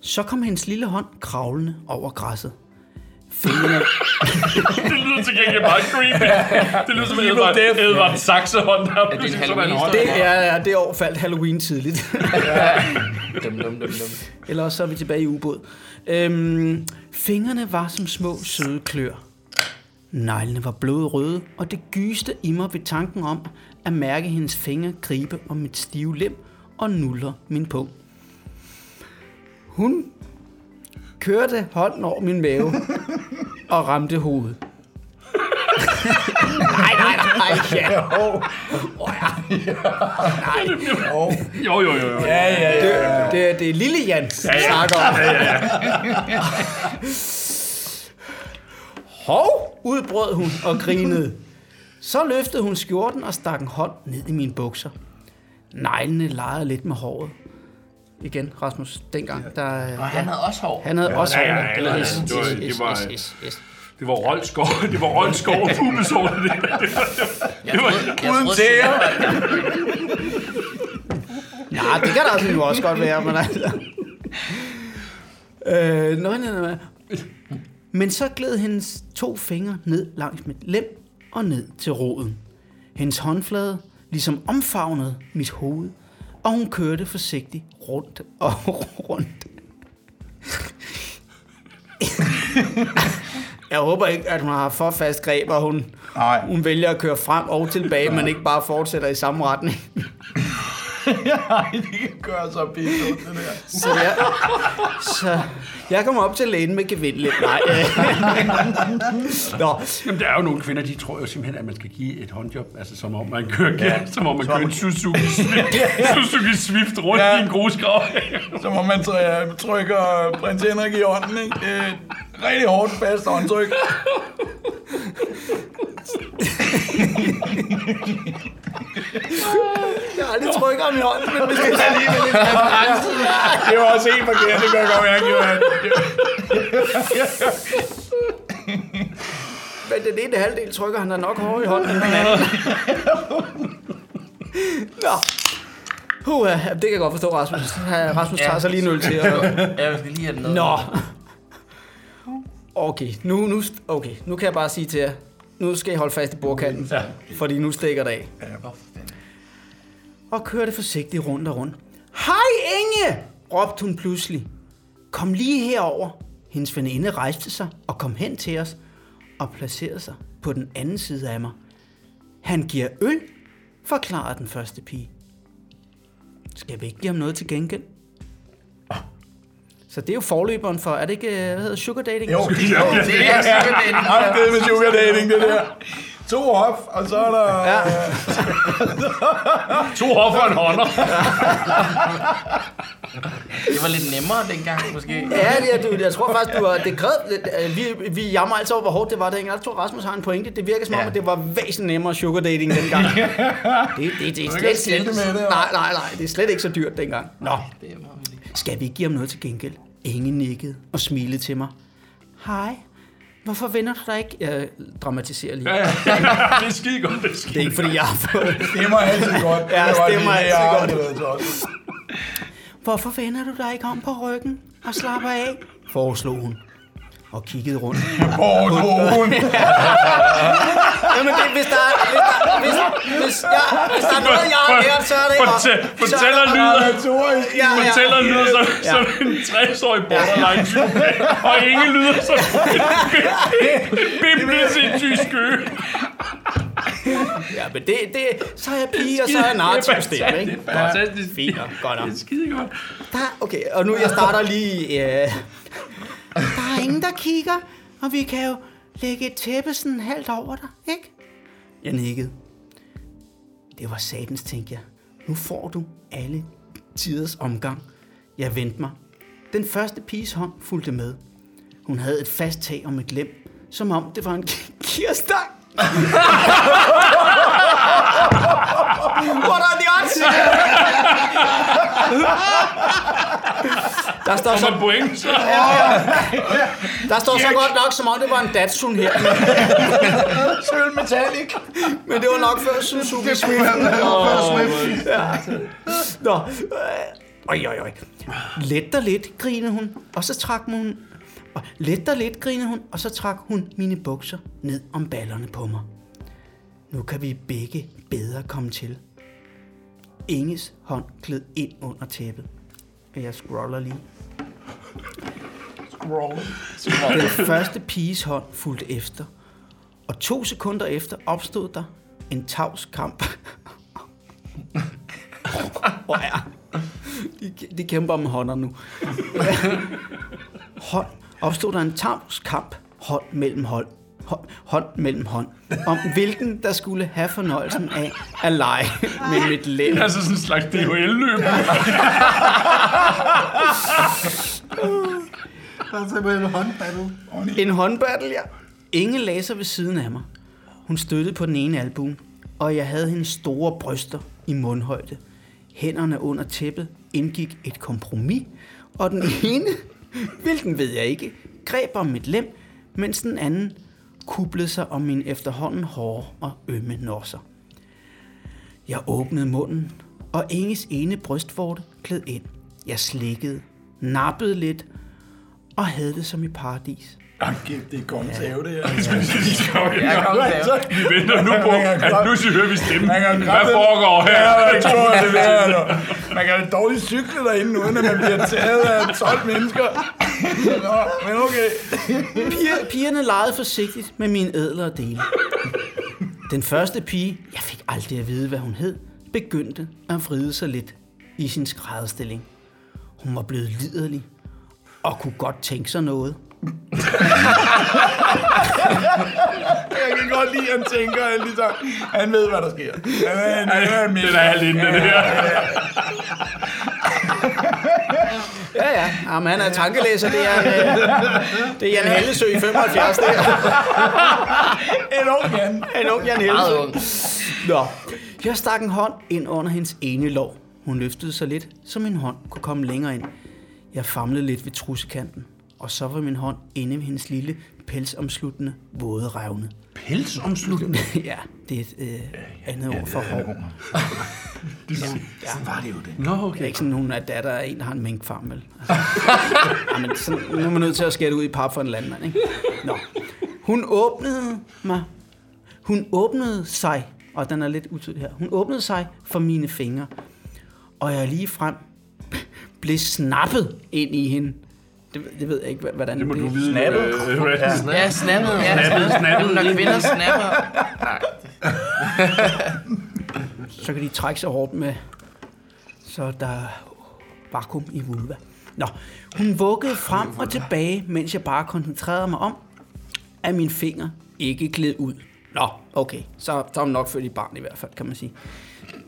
Så kom hendes lille hånd kravlende over græsset. Fingrene, Det til gengæld meget creepy. Det lyder som en Edvard, Edvard Saxehånd, der det en pludselig så var en hånd. det er, det år faldt Halloween tidligt. Dum, dum, dum, dum. Eller også så er vi tilbage i ubåd. Øhm, fingrene var som små søde klør. Neglene var blodrøde, og det gyste i mig ved tanken om at mærke hendes fingre gribe om mit stive lem og nuller min pung. Hun kørte hånden over min mave og ramte hovedet. [LAUGHS] nej, nej, nej, ja. Jo, jo, jo. jo. Ja, ja, ja. Det, det, det er Lille Jan, vi snakker om. Hov, udbrød hun og grinede. Så løftede hun skjorten og stak en hånd ned i mine bukser. Neglene legede lidt med håret. Igen, Rasmus, dengang, der... Og han havde også hår. Han havde ja, også ja, ja, hår. det. Det var- yes, det yes, var- yes, yes, yes. Det var Rolskov. [LAUGHS] Det var Rolskov og pubesår. Det, det, det, Jeg troede, jeg Uden tæer. Ja, det kan der altså nu også godt være, men altså... Øh, nøj, nøj, nøj. Men så gled hendes to fingre ned langs mit lem og ned til roden. Hendes håndflade ligesom omfavnede mit hoved, og hun kørte forsigtigt rundt og [LAUGHS] rundt. Jeg håber ikke, at hun har for fast greb, og hun, Nej. hun vælger at køre frem og tilbage, men ikke bare fortsætter i samme retning. Nej, det kan gøre så pisse ud, det der. Så jeg, så jeg kommer op til lægen med gevindlet. Nej. øh. Nå, Jamen, der er jo nogle kvinder, de tror jo simpelthen, at man skal give et håndjob, altså som om man kører, ja, [LAUGHS] som om man kører en Suzuki Swift, [LAUGHS] Suzuki Swift rundt Ja. i en grusgrav. Så må man try- trykker prins Henrik i hånden, ikke? Det rigtig hårdt fast håndtryk. jeg har aldrig trykket ham i hånden, men vi skal alligevel lidt reference. Det var også helt forkert, det kan jeg godt mærke. Det var- Men den ene halvdel trykker han da nok hårdere i hånden end den anden. Nå. Uh, det kan jeg godt forstå, Rasmus. Rasmus tager sig lige en øl til. Og... Jeg skal lige have den. Nå. Okay, nu, nu, okay, nu kan jeg bare sige til jer, nu skal I holde fast i bordkanten, ja. fordi nu stikker det af. Og kørte forsigtigt rundt og rundt. Hej Inge, råbte hun pludselig. Kom lige herover. Hendes veninde rejste sig og kom hen til os og placerede sig på den anden side af mig. Han giver øl, forklarede den første pige. Skal vi ikke give ham noget til gengæld? Så det er jo forløberen for, er det ikke, øh, hvad hedder sugar dating? Jo, det er jo Det er. Nej, det er med sugar dating, det der. To hof, og så er der... Ja. To hoffer og en hånder. Det var lidt nemmere dengang, måske. Ja, det er, du, jeg tror faktisk, du var, det lidt, øh, vi, vi jammer altid over, hvor hårdt det var dengang. Jeg tror, Rasmus har en pointe. Det virker som om, Ja. at det var væsentligt nemmere sugar dating dengang. det, det, det, det er slet, slet, nej, nej, nej, det er slet ikke så dyrt dengang. Nå, Det er. Skal vi ikke give ham noget til gengæld? Ingen nikkede og smilede til mig. Hej, hvorfor vender du dig ikke? Jeg dramatiserer lige. Ja, ja. [LAUGHS] Det er skide godt, det er Det er skide ikke, fordi jeg har fået... Stemmer altid godt. Ja, Det stemmer det, altid godt. Hvorfor vender du dig ikke om på ryggen og slapper af? Foreslog hun og kiggede rundt. [LAUGHS] Nogen. [LAUGHS] Jamen, det, hvis, der, er- hvis, der, hvis, hvis, ja, hvis der er noget, jeg har lært, så er det... Fortæl, fortæller lyder, Ja, ja. fortæller lyder som, som en 60-årig borderline psykopat, og ingen lyder som bimle sindssyg skø. Ja, men det, det, så er jeg pige, og så er jeg narrativ stemme, ikke? Det er fantastisk. Fint godt nok. Det er skide godt. Der, okay, og nu jeg starter lige... Øh, der er ingen, der kigger, og vi kan jo lægge et tæppe sådan halvt over dig, ikke? Jeg nikkede. Det var satans, tænkte jeg. Nu får du alle tiders omgang. Jeg vendte mig. Den første piges hånd fulgte med. Hun havde et fast tag om et lem, som om det var en [LAUGHS] kirstang. [LAUGHS] What are the odds? [LAUGHS] Der står, så, point, så. der står så godt nok, som om det var en Datsun her. [LAUGHS] Sølv metallic. Men det var nok før Suzuki Det skulle have været før Swift. Nå. øh, Oj, oj, oj. Let og lidt, grinede hun, og så trak hun... og Let og lidt, grinede hun, og så trak hun mine bukser ned om ballerne på mig. Nu kan vi begge bedre komme til. Inges hånd gled ind under tæppet. Jeg scroller lige. Den første piges hånd fulgte efter. Og to sekunder efter opstod der en tavs kamp. Hvor er de, de kæmper om hånder nu. Hånd, opstod der en tavs kamp. Hånd mellem hold. Hånd, mellem hånd. Om hvilken der skulle have fornøjelsen af at lege med mit lem. Altså sådan en slags DHL-løb. Der er simpelthen en håndbattle. En håndbattle, ja. Ingen laser ved siden af mig. Hun støttede på den ene album, og jeg havde hendes store bryster i mundhøjde. Hænderne under tæppet indgik et kompromis, og den ene, hvilken ved jeg ikke, greb om mit lem, mens den anden kublede sig om min efterhånden hårde og ømme nosser. Jeg åbnede munden, og Inges ene brystvorte gled ind. Jeg slikkede, nappede lidt, og havde det som i paradis. Kæft, [LAUGHS] det er kongens have, det her. Jeg kom der. Vi venter nu på, at nu hører vi stemmen. Hvad foregår her? Ja, jeg tror, det er. [LAUGHS] Man kan dårligt cykle derinde, uden at man bliver taget af 12 mennesker. Nå, men okay. Piger, pigerne legede forsigtigt med mine ædlere dele. Den første pige, jeg fik aldrig at vide, hvad hun hed, begyndte at vride sig lidt i sin skrædderstilling. Hun var blevet liderlig og kunne godt tænke sig noget. Jeg kan godt lide, at han tænker, at han, ligesom, han ved, hvad der sker. Han er, han er, han Det er halvt inden det her. Ja, ja. Jamen, han er tankelæser. Det er, øh, det er Jan Hellesø i 75. Det er en ung Jan. en ung Jan Hellesø. ung. Nå, jeg stak en hånd ind under hendes ene lår. Hun løftede sig lidt, så min hånd kunne komme længere ind. Jeg famlede lidt ved trussekanten, og så var min hånd inde ved hendes lille, pelsomsluttende, våde revne. Pelsomsluttende. [LAUGHS] ja, det er et øh, andet ord for hår. [LAUGHS] Var det jo det. Det er ikke sådan nogen, at datter er en, der har en minkfarm, vel? [LAUGHS] Altså, ja, men sådan, nu er man nødt til at skære det ud i pap for en landmand, ikke? Nå. Hun åbnede mig. Hun åbnede sig, og den er lidt utydelig her. Hun åbnede sig for mine fingre, og jeg lige frem blev snappet ind i hende. Det, det ved jeg ikke, hvordan Det må du det vide. Snappet? øh, Ja, snappet. Ja, Snappet, snappet. Når kvinder snapper. Nej. Så kan de trække sig hårdt med, så der er vakuum i vulva. Nå, hun vuggede frem og tilbage, mens jeg bare koncentrerede mig om, at min finger ikke gled ud. Nå, okay. Så, så er hun nok født i barn i hvert fald, kan man sige.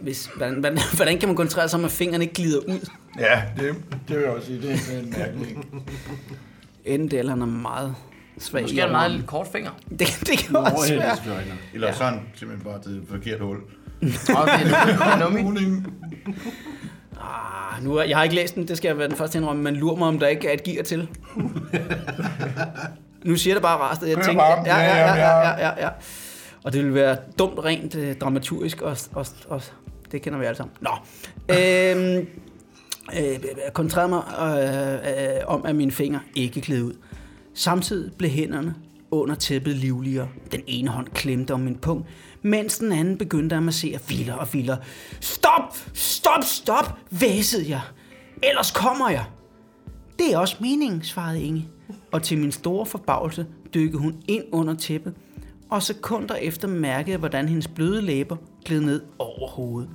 Hvis, hvordan, hvordan, hvordan kan man koncentrere sig om, at fingrene ikke glider ud? Ja, det, det vil jeg også sige. Det er en mærkelig. Enten det, eller han er meget svag. Måske er det meget lidt kort finger. [LAUGHS] Det, det kan også være. Eller sådan, simpelthen bare til et forkert hul. Er. Ah, nu er, jeg har ikke læst den, det skal jeg være den første indrømme, men lurer mig, om der ikke er et gear til. [LAUGHS] nu siger det bare rart, at jeg tænker... bare. Ja, ja, Ja, ja, ja, ja, ja, ja. Og det vil være dumt rent øh, dramaturgisk, og, og, og det kender vi alle sammen. Nå. Øhm, øh, jeg mig øh, øh, om, at mine fingre ikke gled ud. Samtidig blev hænderne under tæppet livligere. Den ene hånd klemte om min pung, mens den anden begyndte at massere vildere og vildere. Stop! Stop! Stop! Væsede jeg. Ellers kommer jeg. Det er også meningen, svarede Inge. Og til min store forbavelse dykkede hun ind under tæppet, og sekunder efter mærkede jeg, hvordan hendes bløde læber gled ned over hovedet.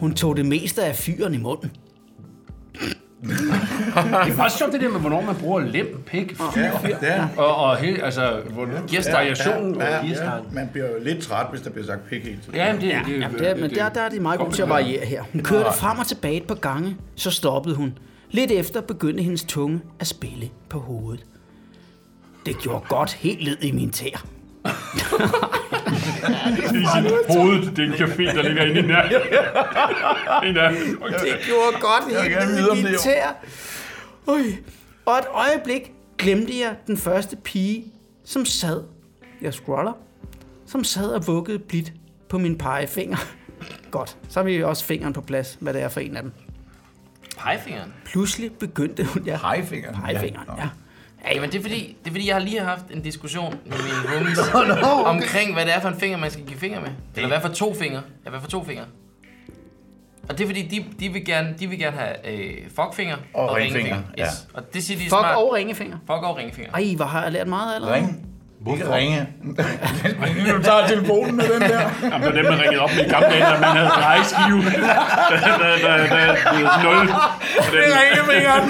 Hun tog det meste af fyren i munden. Det er faktisk sjovt det der med, hvornår man bruger lem, pik, fyr, Ja, og, og he, altså, variationen. ja, Ja, ja, man bliver jo lidt træt, hvis der bliver sagt pik hele tiden. ja, men det, Ja, det, jamen, det, er- men der, der er de meget gode til at variere her. Hun kørte frem og tilbage et par gange, så stoppede hun. Lidt efter begyndte hendes tunge at spille på hovedet. Det gjorde godt helt led i min tær. I sin hoved, det er en café, der ligger inde i nærheden. Det gjorde godt helt vide, led om i det min er- tær. Ui. Og et øjeblik glemte jeg den første pige, som sad, jeg scroller, som sad og vuggede blidt på min pegefinger. Godt, så har vi også fingeren på plads, hvad det er for en af dem. Pegefingeren. Pludselig begyndte hun, ja, Pegefingeren. pegefingeren, Ja. ja. Ja. Jamen, det er, fordi, det er fordi, jeg har lige haft en diskussion med mine [LAUGHS] roomies oh, no, okay. omkring, hvad det er for en finger, man skal give finger med. Eller hvad for to fingre. Ja, hvad for to fingre. Og det er fordi, de, de, vil, gerne, de vil gerne have øh, fuckfinger Og ringfinger, Yes. Og det siger de Fuck smart. og ringefinger. Fuck og ringfinger. Ej, hvor har jeg lært meget allerede. Ring. Ikke ringe. [LAUGHS] du tager telefonen med den der. Jamen, det var dem, man ringede op med i gamle dage, når man havde drejeskive. Da, da, da, da, da, nul. Og den, Ringefingeren.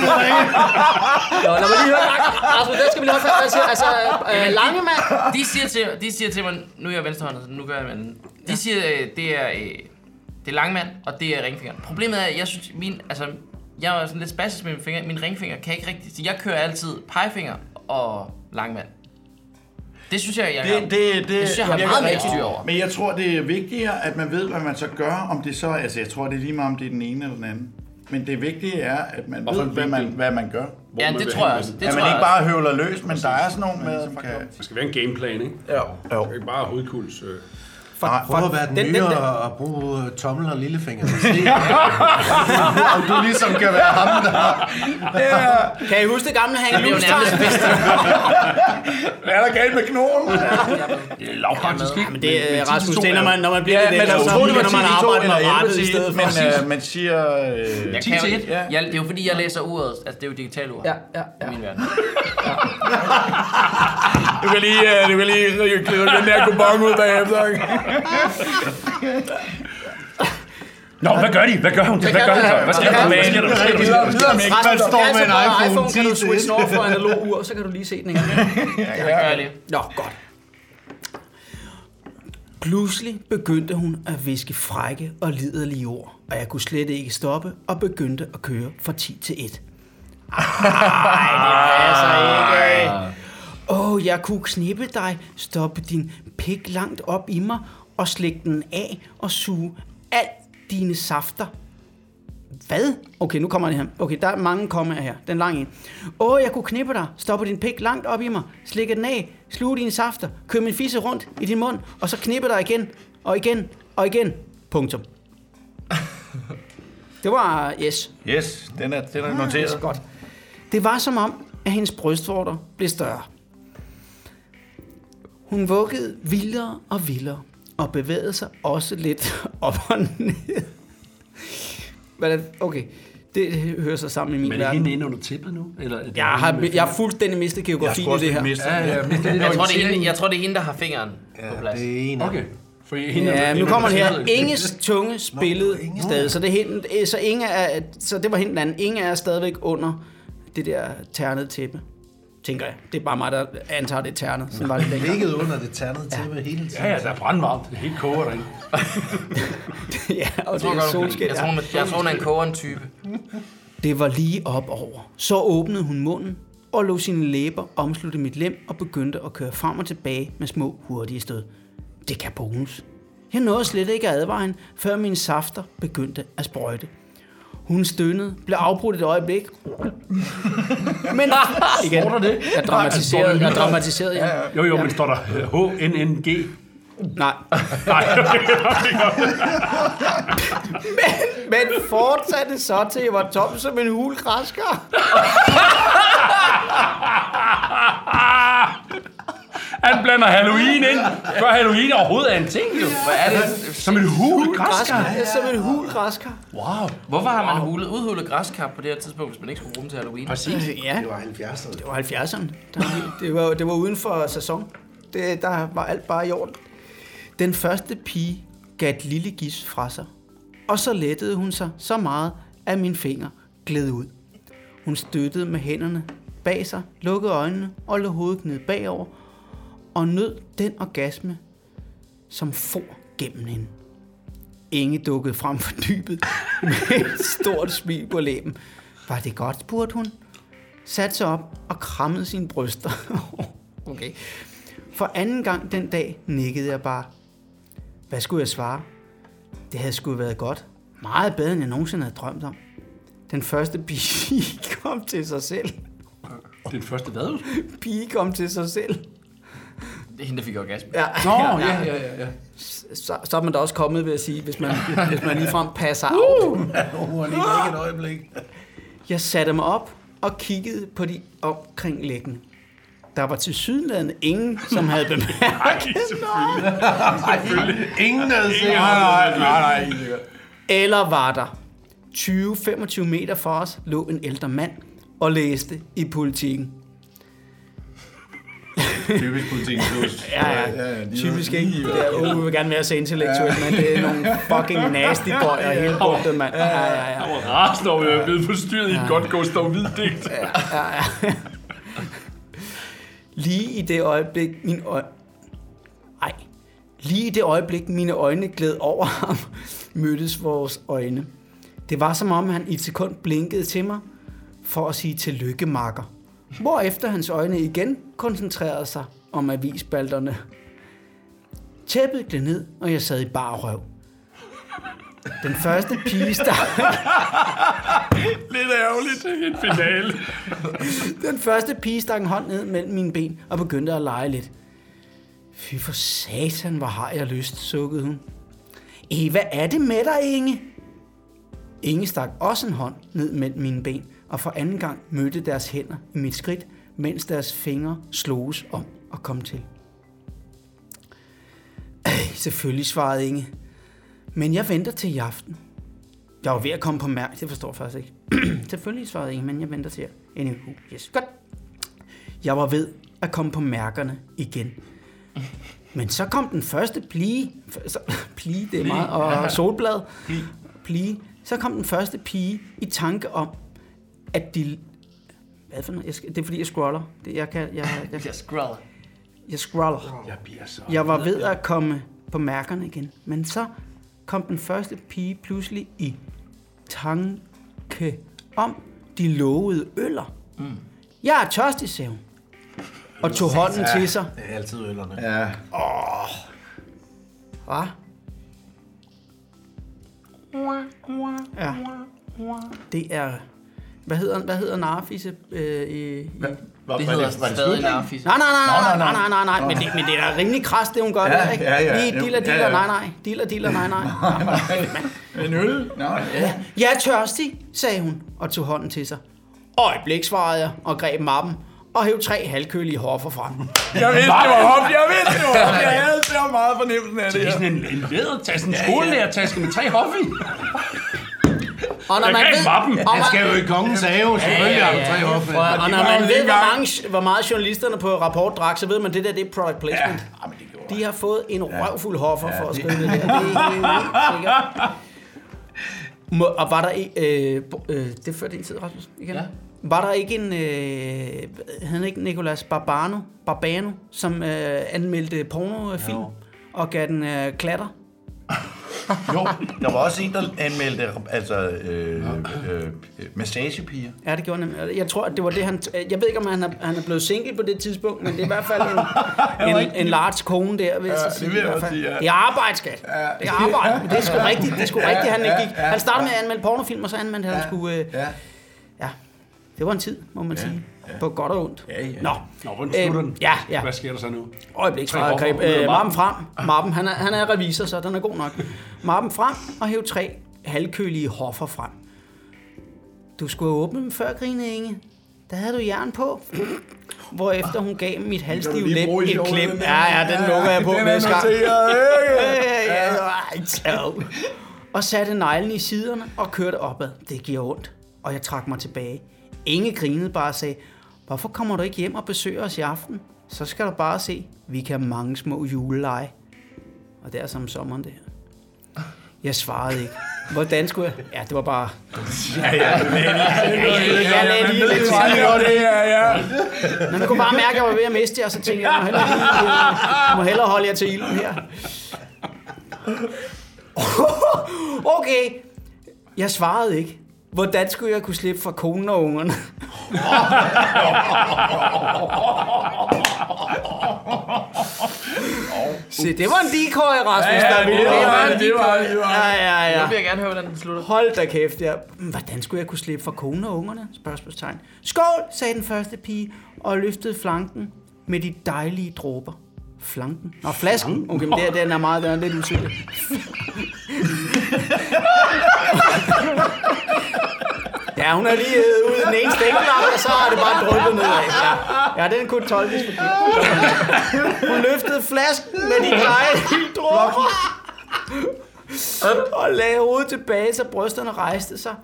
Nå, lad mig lige høre. Altså, der skal vi lige også have, altså, altså øh, lange mand. De siger, til, de siger til mig, nu er jeg venstrehåndet, så nu gør jeg med den. De siger, øh, det er, øh, det er langmand, og det er ringfinger. Problemet er, at jeg synes, min, altså, jeg er sådan lidt spastisk med mine fingre. Min ringfinger kan ikke rigtig, så jeg kører altid pegefinger og langmand. Det synes jeg, jeg Det, det, det, det synes jeg har virker meget mere styr over. Men jeg tror, det er vigtigere, at man ved, hvad man så gør, om det så... Altså, jeg tror, det er lige meget, om det er den ene eller den anden. Men det vigtige er, at man Hvorfor ved, hvad man, hvad man gør. Ja, man det tror jeg også. Det at tror man jeg ikke også. bare høvler løs, men der er sådan nogle med, som kan... skal være en gameplan, ikke? Ja, jo. Ikke bare hovedkuls. Øh. Nej, Prøv at være den, Den- nye den- og, og bruge øh, tommel og lillefinger. Om du ligesom kan være ham, der... Kan I huske det gamle Det er jo nærmest bedst. Hvad er der galt med knogen? Det er lavpraktisk, ikke? Men det er Rasmus, det når man, når man bliver Ja, lidt men ældre, jeg så begynder man 10 at til 2 arbejde med eller 11 rettet i stedet 1, for. men øh, man siger... Øh, Jeg kan jo 10 til ikke. Ja. Jeg, det er jo fordi, jeg læser uret. Altså, det er jo digitalt ur. Ja, ja, ja. I min verden. Du kan lige, øh, du kan lige klide den der kupon ud bagefter. [LAUGHS] Nå, hvad gør de? Hvad gør hun? Hvad gør hun så? Hvad sker der? Hvad sker der? Hvad sker der? Du står kan med en iPhone iPhone, kan 10 du til switch over for analog ur, så kan du lige se den igen. [LAUGHS] Det gør jeg lige. Nå, godt. Pludselig begyndte hun at viske frække og liderlige ord, og jeg kunne slet ikke stoppe og begyndte at køre fra 10 til 1. Ej, det passer ikke. Åh, oh, jeg kunne knippe dig, stoppe din pik langt op i mig og slikke den af og suge alt dine safter. Hvad? Okay, nu kommer det her. Okay, der er mange kommaer her. Den lange en. Åh, jeg kunne knippe dig, stoppe din pik langt op i mig, slikke den af, sluge dine safter, køre min fisse rundt i din mund, og så knippe dig igen, og igen, og igen. Punktum. [LAUGHS] Det var, yes, Yes, den er, den er det noteret. er godt. Det var som om, at hendes brystvorter blev større. Hun vuggede vildere og vildere, og bevægede sig også lidt [LAUGHS] op og ned. Men det- okay, det hører sig sammen i min Men er det verden. hende inde under tippet nu? Eller er det Jeg har, jeg har fuldstændig mistet Jeg geografien skulle i det her. miste Ja, ja, lidt Jeg tror, det er hende, jeg tror, det er hende der har fingeren på Ja, plads. det er en Okay. For hende, Ja, nu kommer det her. Inge. Inges tunge spillede stadig. Så det, er hende, så, Inge er, så det var hende den anden. Inge er stadigvæk under det der ternede tæppe. Tænker jeg. Det er bare mig, der antager det er ternet. Sådan var det dengang. Ligget under det ternede tæppe hele tiden. Ja, ja, der er brandvarmt. Det er helt koger derinde. [LAUGHS] ja, og det tror er godt, solskin. jeg, tror, hun, jeg tror, hun er en kogeren type. Det var lige op over. Så åbnede hun munden og lå sine læber omslutte mit lem og begyndte at køre frem og tilbage med små hurtige stød. Det kan bonus. Jeg nåede slet ikke at advare hende, før mine safter begyndte at sprøjte. Hun stønnede, blev afbrudt et øjeblik. Men [LAUGHS] igen, Står der det? jeg dramatiserede, jeg dramatiserede igen. Jo, jo, men står der H-N-N-G? Nej, Nej, [LAUGHS] men, men fortsatte så til jeg var tom som en hulgræsker. [LAUGHS] han blander Halloween ind, før Halloween overhovedet er en ting, jo. Hvad er det? Som en hul græsker. Som en hulgræsker. Wow. Hvorfor har man hulet, udhulet græskar på det her tidspunkt, hvis man ikke skulle bruge dem til Halloween? Præcis. Ja, Det var 70'erne. Det var 70'erne. Der, det, var, det var uden for sæson. Det, der var alt bare i orden. Den første pige gav et lille gis fra sig, og så lettede hun sig så meget, at min finger gled ud. Hun støttede med hænderne bag sig, lukkede øjnene og lå hovedet ned bagover, og nød den orgasme, som for gennem hende. Inge dukkede frem for dybet med et stort smil på læben. Var det godt, spurgte hun satte sig op og krammede sine bryster. [LAUGHS] okay. For anden gang den dag nikkede jeg bare. Hvad skulle jeg svare? Det havde sgu været godt. Meget bedre, end jeg nogensinde havde drømt om. Den første [LAUGHS] pige kom til sig selv. Den første hvad? Pige kom til sig selv. Det hende, der fik orgasme. Ja, Nå, ja, ja, ja. ja. Så, så er man da også kommet, vil jeg sige, hvis man, [LAUGHS] hvis man ligefrem passer Uh! out. Var lige væk et øjeblik. Jeg satte mig op og kiggede på de omkringliggende. Der var til sydlandet ingen, som havde [LAUGHS] bemærket Ingen havde set Nej, nej, nej, nej. Eller var der 20-25 meter fra os lå en ældre mand og læste i politikken. Typisk politik. Ja, ja, typisk ikke. Det er, uh, vi vil gerne være så intellektuel, men det er nogle fucking nasty bøjer hele bundet, mand. Ja, ja, ja. Og rasende over, at jeg er forstyrret i et godt gå stå hvid digt. Lige i det øjeblik, min øj... Ej. Lige i det øjeblik, mine øjne gled over ham, [LAUGHS] mødtes vores øjne. Det var som om, han i et sekund blinkede til mig for at sige tillykke, makker. Hvorefter hans øjne igen koncentrerede sig om avisspalterne. Tæppet gled ned, og jeg sad i bar røv. Den første pige stak, Lidt ærgerligt. En finale. Den første pige stak en hånd ned mellem mine ben og begyndte at lege lidt. Fy for satan, hvor har jeg lyst, sukkede hun. Hvad er det med dig, Inge? Inge stak også en hånd ned mellem mine ben, og for anden gang mødte deres hænder i mit skridt, mens deres fingre sloges om at komme til. Ej, selvfølgelig, svarede Inge. Men jeg venter til i aften. Jeg var ved at komme på mærk, det forstår jeg faktisk ikke. [CLEARS THROAT] Selvfølgelig svarede Inge, men jeg venter til jer. Anywho, yes, godt. Jeg var ved at komme på mærkerne igen. Men så kom den første plige, så, [LAUGHS] plige, det er meget, og solblad, plige. Så kom den første pige i tanke om, at de... Hvad for noget? Jeg det er fordi, jeg scroller. Det, jeg, kan, jeg, jeg, Jeg scroller. jeg scroller. Jeg bliver så... Jeg var ved at komme på mærkerne igen, men så kom den første pige pludselig i tanke om de lovede øller. Mm. Jeg er tørstig, sagde hun. Og tog hånden til sig. Det er altid øllerne. Ja. Hva? Ja. Det er... Hvad hedder, hvad hedder narfisse øh, i, i... Var, Det var hedder var stadig slut? narfis. Nej, nej, nej, nej, nej, nej, nej, nej, nej, men det, men det er da rimelig kras, det hun gør Ja, der, ikke? ja, ja. Lige Jo, dealer, ja, dealer, ja. nej, nej, dealer, dealer, nej, nej. [LAUGHS] En øl? Nå, ja. Jeg er tørstig, sagde hun og tog hånden til sig. Øjeblik, svarede jeg og greb mappen og hæv tre halvkølige hoffer frem. Jeg vidste, det var hop. Jeg vidste, det var hop. Jeg havde så meget fornemmelsen af Det det er sådan en, en lædertaske, en skolelærertaske med tre hoffer i. Og når man ved, mappen. og, Han skal jo i kongens have, selvfølgelig har du tre og, hoffe. og når man ved, hvor, mange, hvor meget journalisterne på rapport drak, så ved man, det der det er product placement. Ja, men det gjorde de har fået en røvfuld hoffer for at skrive det der. Det er helt sikkert. Må, og var der ikke... Øh, øh, det er før din tid, Rasmus. Igen. Ja. Var der ikke en... Øh, han ikke Nicolas Barbano, Barbano som øh, anmeldte pornofilm Jo. og gav den øh, klatter? [LAUGHS] Jo, der var også en, der anmeldte altså, øh, øh, massagepiger. Ja, det gjorde han. Jeg tror, at det var det, han... Jeg ved ikke, om han er, han er blevet single på det tidspunkt, men det er i hvert fald en, [LAUGHS] en, en large kone der, vil jeg Ja, sige. det vil jeg sige, ja. Det er arbejde, skat. Det er arbejde. [LAUGHS] Men det er sgu rigtigt. Det er sgu rigtigt, han gik. Han startede med at anmelde pornofilm, og så anmeldte han, at han skulle... Øh, Ja. ja, det var en tid, må man sige. På godt og ondt. Ja, ja. Nå. Nå, hvordan slutter den? Ja, ja. Hvad sker der så nu? Øjebliksvaret Tre greb. hoffer ud af Øh, mappen. frem. Mappen, han er, han er revisor, så den er god nok. Mappen frem og hæv tre halvkølige hoffer frem. Du skulle have åbnet dem før, Grine Inge. Der havde du jern på. Hvorefter hun gav mit halvstive læb et klem. den Ja, ja, den lukker jeg på? [LAUGHS] Ja, ja, ja. Ej, tav. Og satte neglen i siderne og kørte opad. Det giver ondt. Og jeg trak mig tilbage. Inge grinede bare og sagde, hvorfor kommer du ikke hjem og besøger os i aften? Så skal du bare se, vi kan have mange små juleleje. Og det er som sommeren det her. Jeg svarede ikke. Hvordan skulle jeg? Ja, det var bare... Ja, ja, Jeg lagde lige lidt til. det er, ja. Men man kunne bare mærke, at jeg var ved at miste jer, så tænkte jeg, jeg må hellere holde jer til ilden her. Okay, jeg svarede ikke. Hvordan skulle jeg kunne slippe fra konen og ungerne? [LAUGHS] Se, det var en decoy, Rasmus, Ja, der ja, ville det det. var- var en det var- det var- Ja, ja, Nu ja. vil jeg gerne høre, hvordan den slutter. Hold da kæft, ja. Hvordan skulle jeg kunne slippe fra konen og ungerne? Spørgsmålstegn. Skål, sagde den første pige, og løftede flanken med de dejlige dråber. Flanken? Nå, flasken. Okay, men det, den er meget, den er lidt utydelig. [LAUGHS] Ja, hun er lige øh, ude den ene stænkelap, og så har det bare dryppet nedad. Ja, ja den kunne tolkes. Hun løftede flasken med de dejlige dråber og lagde hovedet tilbage, så brysterne rejste sig,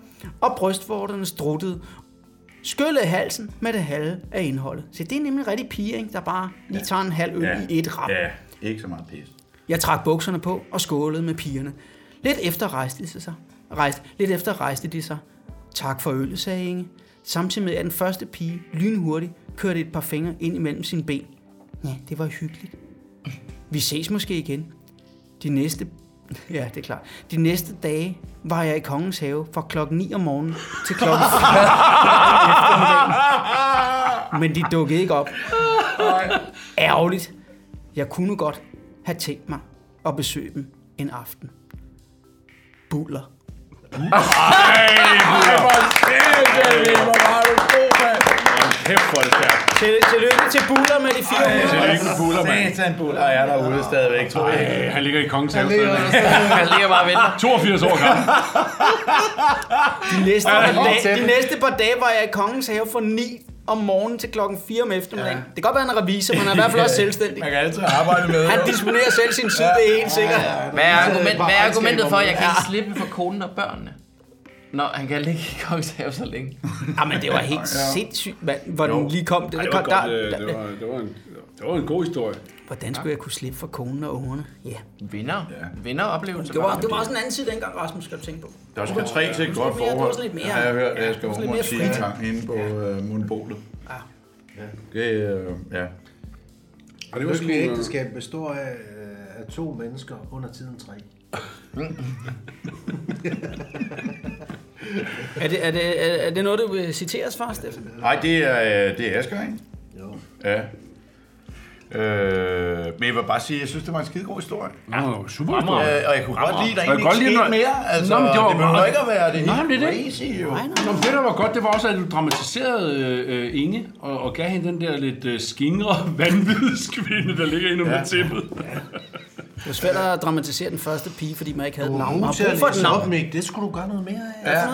og brystvorterne struttede. Skyllede halsen med det halve af indholdet. Så det er nemlig en rigtig pige, ikke? der bare lige tager en halv øl ja. i et rap. Ja, ikke så meget pis. Jeg trak bukserne på og skålede med pigerne. Lidt efter rejste de sig. Rejste, lidt efter rejste de sig. Tak for øllet, sagde Inge. Samtidig med, at den første pige lynhurtigt kørte et par fingre ind imellem sine ben. Ja, det var hyggeligt. Vi ses måske igen. De næste... [LAUGHS] Ja, det er klart. De næste dage var jeg i Kongens Have fra klokken 9 om morgenen til klokken [LAUGHS] 4 om eftermiddagen. Men de dukkede ikke op. Ærgerligt. Jeg kunne godt have tænkt mig at besøge dem en aften. Buller. Kæft, hvor er det stærkt. Til, tillykke til Buller med de fire uger. Tillykke med Buller, mand. Satan bull, og jeg er derude stadigvæk, tror jeg. Ej, Han ligger i kongens have. Han ligger bare og venter. 82 år gammel. De næste, Ja, par dage, de næste par dage var jeg i Kongens Have fra 9 om morgenen til klokken 4 om eftermiddagen. Det kan godt være, han er revisor, men han er i hvert fald også [LAUGHS] selvstændig. Man kan altid arbejde med. Han disponerer selv sin tid, det er helt sikkert. Hvad er, argument, hvad er argumentet for, at jeg kan Ja. ikke slippe for konen og børnene? Nå, han kan ligge i kongens have så længe. [LAUGHS] Jamen, det var helt sindssygt, mand, hvor den lige kom. Det, Ej, det kom var, godt, der, øh, det, var, det, var en, det var en god historie. Hvordan skulle jeg kunne slippe for konen og ungerne? Ja. Vinder. Vinder oplevelse. Det var, det var også en anden side dengang, Rasmus skal du tænke på. Der skal tre til et godt det var forhold. lidt mere- Ja, jeg har hørt, at jeg skal det over sige en gang inde på øh, mundbolet. Ja. Det, øh, ja. Og det var sgu, øh, ægteskab består af, øh, af to mennesker under tiden tre. Er det, er, det, er, er det noget, du vil citeres for, Steffen? Nej, det er, øh, det er Asger, ikke? Jo. Ja. Øh, men jeg vil bare sige, at jeg synes, det var en skide god historie. Ja, det var super Øh, historie. og jeg kunne godt lide, at der egentlig godt ikke skete mere. Altså, Nå, men det var det behøver ikke at være det Nej, helt det er det. crazy, jo. Nej, nej. Nå, det, der var godt, det var også, at du dramatiserede øh, Inge, og, og gav hende den der lidt øh, skingre vanvidskvinde, der ligger inde under tæppet. Det var svært at dramatisere den første pige, fordi man ikke havde et navn. Man Hun har brug for et op, navn. Mik. Det skulle du gøre noget mere af. Ja,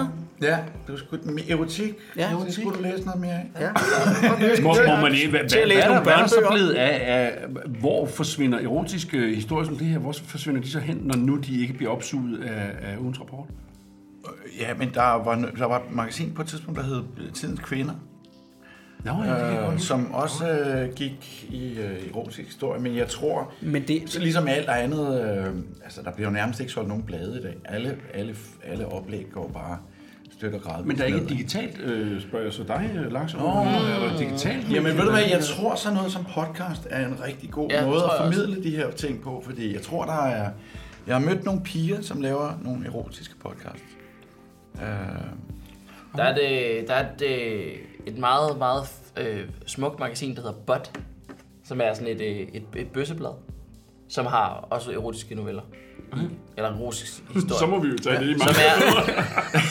ja. Det var sgu den erotik. Ja. Det skulle du læse noget mere af. Ja. [LAUGHS] Må, må man, ikke- hvad, hvad, læse hvad, der, hvad er så blevet af, af, hvor forsvinder erotiske historier som det her, hvor forsvinder de så hen, når nu de ikke bliver opsuget af, af ugens rapport? Ja, men der var, der var et magasin på et tidspunkt, der hed Tidens Kvinder. Nå, ja, det kan øh, som også øh, gik i øh, erotisk historie, men jeg tror, Men det, så ligesom alt andet, øh, altså der bliver jo nærmest ikke solgt nogen blade i dag. Alle, alle, alle oplæg går bare støt og græd. Men der er ikke et digitalt, øh, spørger jeg så dig, øh, Lars? Oh, er der digitalt? Jamen ved du hvad, jeg tror sådan noget som podcast er en rigtig god Ja, måde at jeg også. formidle de her ting på, fordi jeg tror, der er... Jeg har mødt nogle piger, som laver nogle erotiske podcasts. Uh, Der er, det, der er et, øh, et meget, meget øh, smukt magasin, der hedder Bud, som er sådan et, øh, et, et bøsseblad, som har også erotiske noveller. i. Eller erotisk [LAUGHS] historie. Så må vi jo tage det i mange. er...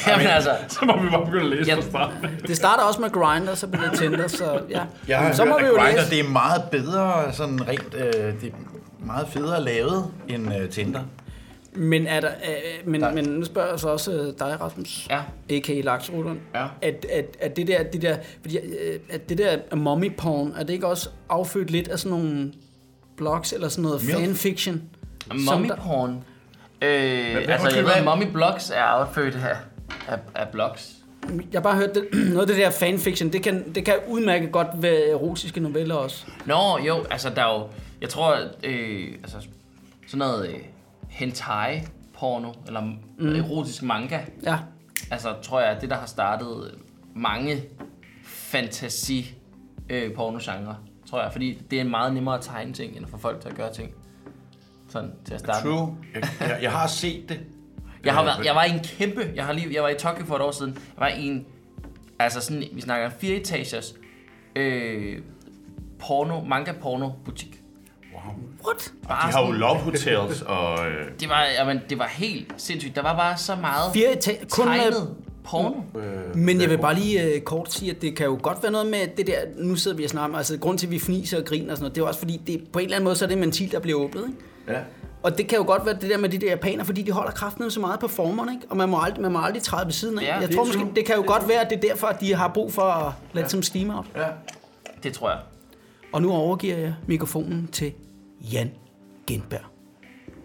[LAUGHS] Jamen altså, Så må vi bare begynde at læse Ja. fra starten. det starter også med Grindr, så bliver det Tinder, så ja. jeg har så må vi jo Grindr, læse. det er meget bedre, sådan rent, øh, det er meget federe lavet end øh, Tinder. Men, er der, øh, men, men nu spørger jeg så også øh, dig, Rasmus, ja. a.k.a. Lakserutteren. Ja. At, at, at det der, det der, fordi, øh, at det der mommy porn, er det ikke også affødt lidt af sådan nogle blogs eller sådan noget Milf? fanfiction? Mommy porn. Øh, hvad- altså, jeg ved, at mommy blogs er affødt af, af, af blogs. Jeg har bare hørt det, [CLEARS THROAT] noget af det der fanfiction, det kan, det kan udmærket godt være erotiske noveller også. Nå, jo, altså der er jo... Jeg tror, øh, altså sådan noget øh, hentai porno, eller mm. erotisk manga, Ja, altså tror jeg, det der har startet mange fantasi øh, pornogenre, tror jeg. Fordi det er meget nemmere at tegne ting, end at få folk til at gøre ting. Sådan til at starte. True. Jeg, jeg, jeg har set det. Jeg, har Øh, været, jeg var i en kæmpe, jeg, har lige, jeg var i Tokyo for et år siden, jeg var i en, altså sådan, vi snakker fire etagers, øh, porno, manga porno butik. What? Bare De har jo love hotels [LAUGHS] og... Øh, Det var, jamen, det var helt sindssygt. Der var bare så meget Fire eta- kun med- tegnet porno. Men jeg vil bare lige uh, kort sige, at det kan jo godt være noget med det der, nu sidder vi og snakker, altså grund til, at vi fniser og griner og sådan noget, det er også fordi, det, på en eller anden måde, så er det en ventil, der bliver åbnet, ikke? ja. Og det kan jo godt være det der med de der japaner, fordi de holder kraften så meget på formerne, ikke? Og man må aldrig, man må aldrig træde ved siden af. Ja, jeg det tror måske, det kan jo godt være, at det er derfor, at de har brug for at lade ja. som steam out. ja. Det tror jeg. Og nu overgiver jeg mikrofonen til Jan Genberg.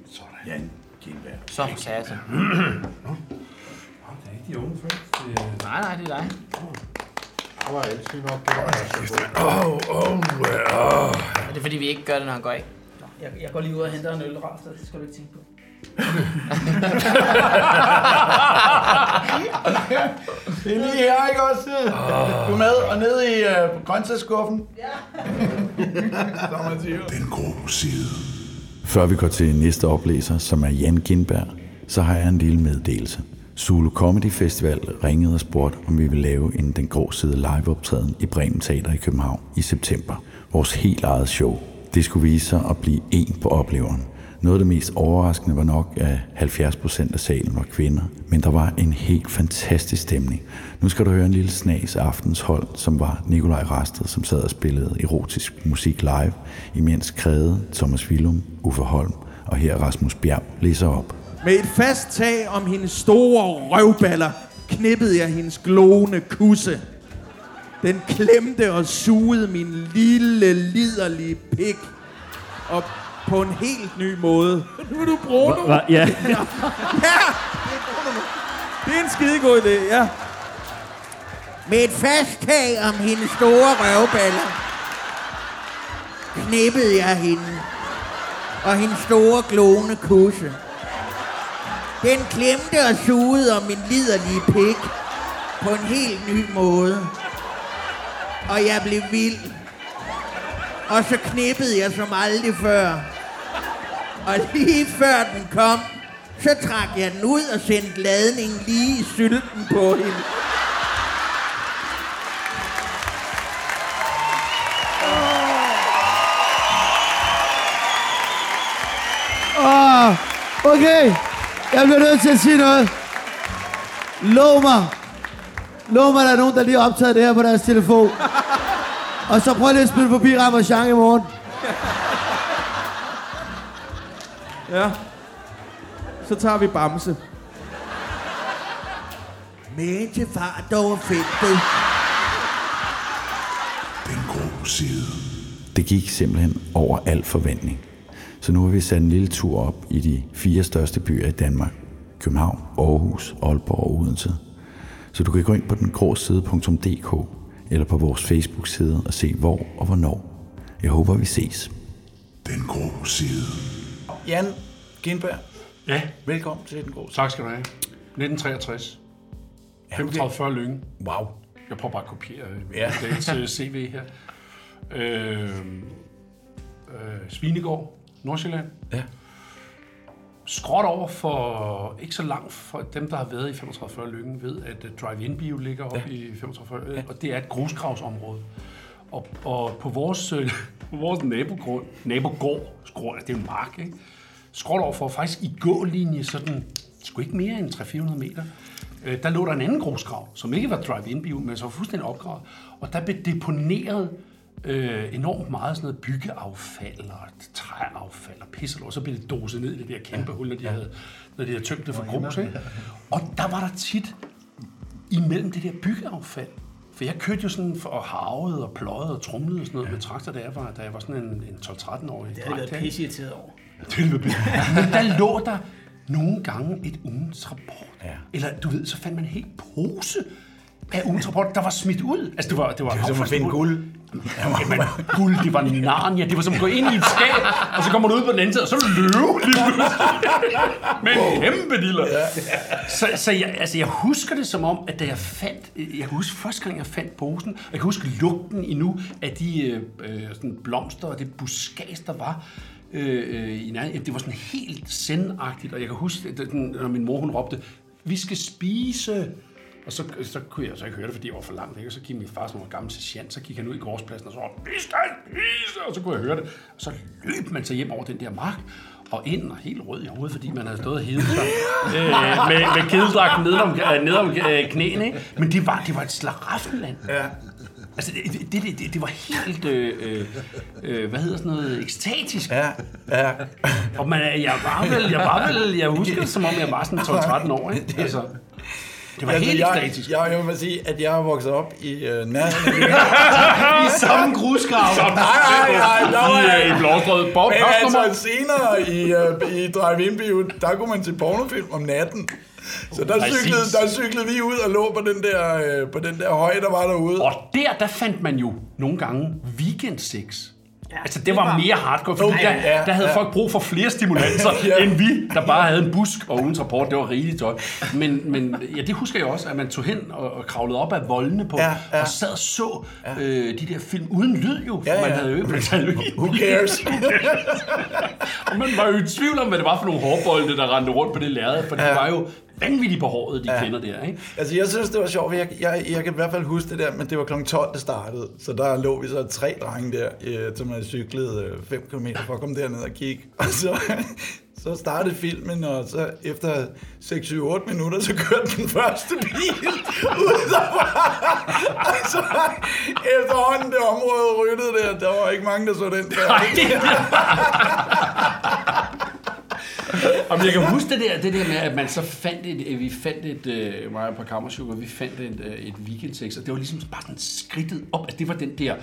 Sådan. Jan Gindberg. Så for satan. [CLEARS THROAT] Det er ikke de unge er- Nej, nej, det er dig. Der var altid nok. Det Er det fordi, vi ikke gør det, når han går af? Jeg, jeg går lige ud og henter en øl rart, det skal du ikke tænke på. Det er lige her, ikke også? Du er med og ned i øh, grøntsagsskuffen. Siger. Den grå side. Før vi går til næste oplæser, som er Jan Gindberg, så har jeg en lille meddelelse. Zulu Comedy Festival ringede og spurgte, om vi vil lave en Den Grå Side liveoptræden i Bremen Teater i København i september. Vores helt eget show. Det skulle vise sig at blive en på opleveren. Noget af det mest overraskende var nok, at 70% af salen var kvinder, men der var en helt fantastisk stemning. Nu skal du høre en lille snas af aftens hold, som var Nikolaj Rasted, som sad og spillede erotisk musik live, imens Krede, Thomas Willum, Uffe Holm og her Rasmus Bjerg læser op. Med et fast tag om hendes store røvballer, knippede jeg hendes glående kusse. Den klemte og sugede min lille, liderlige pik op på en helt ny måde. Nu er du Bruno. Hva? Ja. [LAUGHS] Ja, det er Bruno. Det er en skidegod idé, ja. Med et fast tag om hendes store røvballer, knippede jeg hende og hendes store glående kusse. Den klemte og sugede om min liderlige pik på en helt ny måde. Og jeg blev vild. Og så knippede jeg som aldrig før. Og lige før den kom, så trak jeg den ud og sendte ladningen lige i sylten på hende. Åh, okay. Jeg bliver nødt til at sige noget. Lov mig. Lov mig, der er nogen, der lige har optaget det her på deres telefon. Og så prøv lige at spille forbi Ramachan i morgen. Ja. Så tager vi Bamse. Med til fart over feltet. Den grå side. Det gik simpelthen over al forventning. Så nu har vi sat en lille tur op i de fire største byer i Danmark. København, Aarhus, Aalborg og Odense. Så du kan gå ind på dengråside.dk eller på vores Facebook-side og se hvor og hvornår. Jeg håber, vi ses. Den grå side. Jan Gindberg, Ja, velkommen til Den Grå tak skal du have. 1963. 35 Lyng. Wow. Jeg prøver bare at kopiere øh, Ja. dagens øh, CV her. Øh, øh, Svinegård, Nordsjælland. Ja. Skråt over for, ikke så langt for dem, der har været i 35 Lykken, ved at uh, Drive-In Bio ligger oppe ja. i 35 ja. og det er et grusgravsområde. Og, og på vores, øh, [LAUGHS] på vores nabogrund, nabogård, skråt, det er en mark, ikke? Skråt over for, faktisk i gålinje, sådan, sgu ikke mere end 300-400 meter, øh, der lå der en anden grusgrav, som ikke var drive-in bio, men som var fuldstændig opgravet. Og der blev deponeret øh, enormt meget sådan noget byggeaffald og træaffald og pisse, og så blev det doset ned i det der kæmpe hul, når de havde, når de havde tømt det for grus. Ikke? Og der var der tit imellem det der byggeaffald, for jeg kørte jo sådan for havet og pløjet og trumlede og sådan noget ja. med traktor, da jeg var, da jeg var sådan en, en 12-13-årig. Det har jeg været pisseirriteret over. Var. Men der lå der nogle gange et ugens rapport. Ja. Eller du ved, så fandt man helt pose af ugens rapport, der var smidt ud. Altså det var, det var, Det er som at finde guld. Jamen, guld, det var Narnia. Det var som at gå ind i et skab, og så kommer du ud på den anden side, og så løb lige pludselig. Med en kæmpe diller. Så, så jeg, altså, jeg husker det som om, at da jeg fandt, jeg kan huske første gang, jeg fandt posen, og jeg kan huske lugten endnu af de øh, øh, sådan blomster og det buskage, der var. Øh, øh, i nærheden. det var sådan helt sendagtigt, og jeg kan huske, at den, når min mor hun råbte, vi skal spise. Og så, så kunne jeg så ikke høre det, fordi jeg var for langt væk, og så gik min far, som var gammel sergeant, så gik han ud i gårdspladsen og så råbte, vi skal spise, og så kunne jeg høre det. Og så løb man så hjem over den der mark, og ind og helt rød i hovedet, fordi man havde stået og hedet sig [LAUGHS] øh, med, med kedeldragten ned om, øh, ned om øh, knæene. Ikke? Men det var, det var et slaraffenland. Ja. Altså, det, det, det, det, det var helt, øh, øh, øh, hvad hedder sådan noget, ekstatisk. Ja, ja. Og man, jeg var vel, jeg var vel, jeg husker det, som om jeg var sådan 12-13 år, ikke? [LAUGHS] Altså, det var Altså, helt jeg, ekstatisk. jeg, jeg vil sige, at jeg er vokset op i øh, nærheden [LAUGHS] I samme grusgrav. Som Nej, nej, nej, der var i, i Blåstrød. Bob, Men altså senere i, uh, i drive-in bio, der kunne man se pornofilm om natten. Så der Præcis. cyklede, der cyklede vi ud og lå på den der, øh, på den der høj, der var derude. Og der, der fandt man jo nogle gange weekendsex. Ja, altså, det var var- mere hardcore, fordi Okay, der, ja, der havde ja. folk brug for flere stimulanser, [LAUGHS] Ja. end vi, der bare havde en busk og ugens rapport. Det var rigeligt tøj. Men, men ja, det husker jeg også, at man tog hen og, og kravlede op af voldene på, Ja, ja. og sad og så øh, de der film uden lyd jo, for Ja, man ja. Man havde jo ikke [LAUGHS] Who cares? [LAUGHS] og man var jo i tvivl om, hvad det var for nogle hårbolde, der rendte rundt på det lærred, for ja. de var jo vanvittigt på håret, de ja. kender der, ikke? altså, jeg synes, det var sjovt, jeg, jeg, jeg kan i hvert fald huske det der, men det var kl. 12, det startede. Så der lå vi så tre drenge der, øh, som havde cyklet 5 km for at komme derned og kigge. [LAUGHS] Og så, så startede filmen, og så efter 6-7-8 minutter, så kørte den første bil ud derfra. Og så efterhånden det område ryttede der, der var ikke mange, der så den der. Og jeg kan huske det der, det der med, at man så fandt et, vi fandt et, øh, mig og på Kammersugar, vi fandt et, øh, et weekendsex, og det var ligesom bare sådan skridtet op, at det var den der,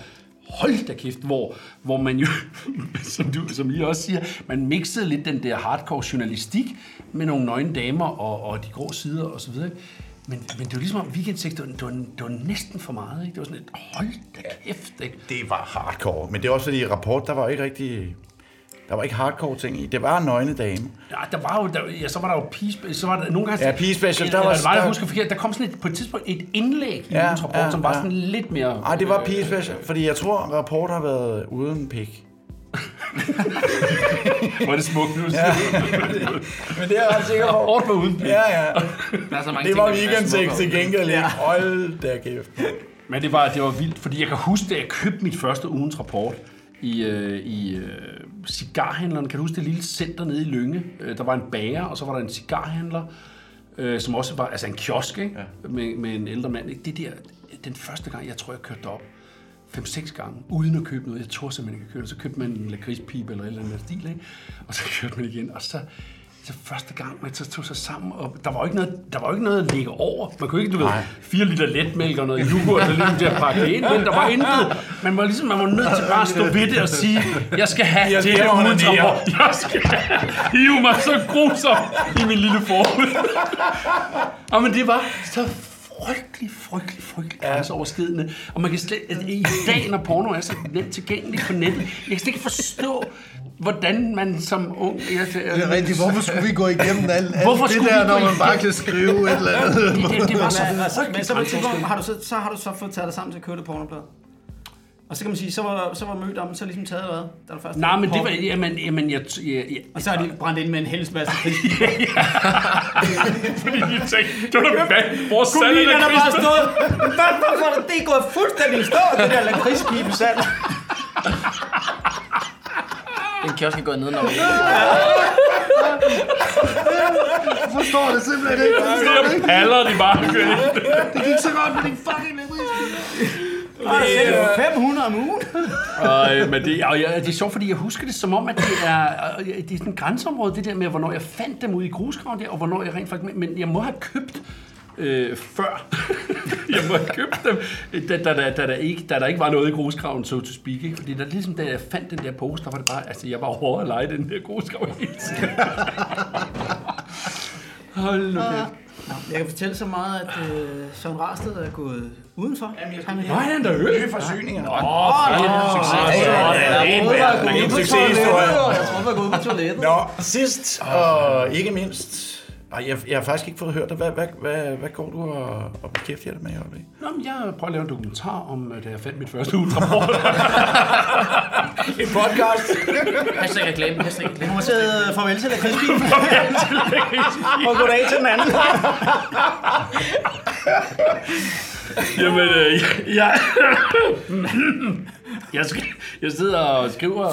hold da kæft, hvor, hvor man jo, [LAUGHS] som du som I også siger, man mixede lidt den der hardcore journalistik med nogle nøgne damer og, og de grå sider og så videre. Men, men det var ligesom om weekendsex, det var, det, var, det var næsten for meget, ikke? Det var sådan et, hold da kæft, ikke? Det var hardcore, men det er også fordi, i rapport, der var ikke rigtig... Der var ikke hardcore ting i. Det var nøgne dame. Ja, der var jo, der, ja, så var der jo Peace, så var der nogle gange... Ja, Peace Special, der der var- var... Der, husker forkert, der kom sådan et, på et tidspunkt et indlæg i Ja, ja, ugens rapport, ja, som var ja. sådan lidt mere... Nej, det var Peace Special, fordi jeg tror, rapport har været uden pik. [LAUGHS] Var det smukt, nu Ja. [LAUGHS] Men det er jeg ret sikker på. [LAUGHS] Rapport var uden pik. Ja, ja. Der er så mange Det var er weekendsex til gengæld ikke. Hold da kæft. Men det var, det var vildt, fordi jeg kan huske, da jeg købte mit første ugens rapport i, øh, i øh, cigarhandleren. Kan du huske det lille center nede i Lynge? Øh, der var en bager, og så var der en cigarhandler, øh, som også var altså en kiosk ikke? Ja. Med, med en ældre mand. Ikke? Det der, den første gang, jeg tror, jeg kørte op 5-6 gange, uden at købe noget. Jeg tror simpelthen ikke at købe det. Så købte man en lakridspipe eller et eller andet stil, ikke? og så [LAUGHS] kørte man igen. Og så, så første gang, man så tog sig sammen, og der var jo ikke noget, der var ikke noget at lægge over. Man kunne ikke, du ved, 4 liter letmælk og noget yoghurt, og ligesom til at pakke det ind, men der var [LAUGHS] intet. Man var ligesom, man var nødt til bare at stå ved det og sige, jeg skal have Jeg det her rapport. [LAUGHS] Jeg skal hive mig så grusom i min lille forhud. [LAUGHS] og men det var så frygtelig, frygtelig, frygtelig grænseoverskridende. Og man kan slet, at i dag, når porno er så nemt tilgængelig på nettet, jeg kan slet ikke forstå, hvordan man som ung... Jeg, Det er rigtigt. Hvorfor skulle vi gå igennem alt, alt Hvorfor det der, når man bare kan skrive et eller andet? Det, det, det var så altså, så, frygteligt tidspunkt har du så, så har du så fået taget dig sammen til at købe det pornoblad. Og så kan man sige, så var, så var mødommen så ligesom taget hvad? Da du først Nej, men det var... Jamen, jamen jeg, jeg, jeg, Og så har de brændt ind med en helvedes masse [LAUGHS] [LAUGHS] fordi de tænkte, det var da hvad? Hvor Kunne lige, der bare stået. Hvad, hvorfor er det, det er gået fuldstændig i stå, det der lakridspibe salg. Den kiosk er gået ned, når vi... Jeg forstår det simpelthen ikke. Jeg forstår det ikke. Paller de bare Det gik så godt med din fucking lakridspibe. 500 om ugen. Og, øh, men det, og ja, det er sjovt, fordi jeg husker det som om, at det er, øh, det er sådan et grænseområde, det der med, hvornår jeg fandt dem ude i grusgraven der, og hvornår jeg rent faktisk... Men jeg må have købt øh, før. [LAUGHS] jeg må have købt dem, da, da, da, da, der ikke, da der ikke var noget i grusgraven, so to speak. Ikke? Fordi der, ligesom da jeg fandt den der pose, der var det bare... Altså, jeg var over at lege den der grusgrav hele tiden. [LAUGHS] Hold nu kæft. Jeg kan fortælle så meget, at øh, Søren Rarsted er gået udenfor. Han er Nå, han er der øl. Nye forsyninger. Åh, fedt. Succes. Jeg troede, jeg en gået. Jeg jeg på toilettet. Nå, sidst og ikke mindst... Ej, jeg, jeg har faktisk ikke fået hørt dig. Hvad, hvad, hvad, hvad går du og, og beskæftiger dig med i øjeblikket? Nå, men jeg prøver at lave en dokumentar om, øh, da jeg fandt mit første ultraport. [LAUGHS] En podcast. Hashtag reklame, hashtag reklame. Du må sidde farvel til lakridspiben. [LAUGHS] Og goddag til den anden. [LAUGHS] Jamen, øh, jeg, jeg, skal, jeg sidder og skriver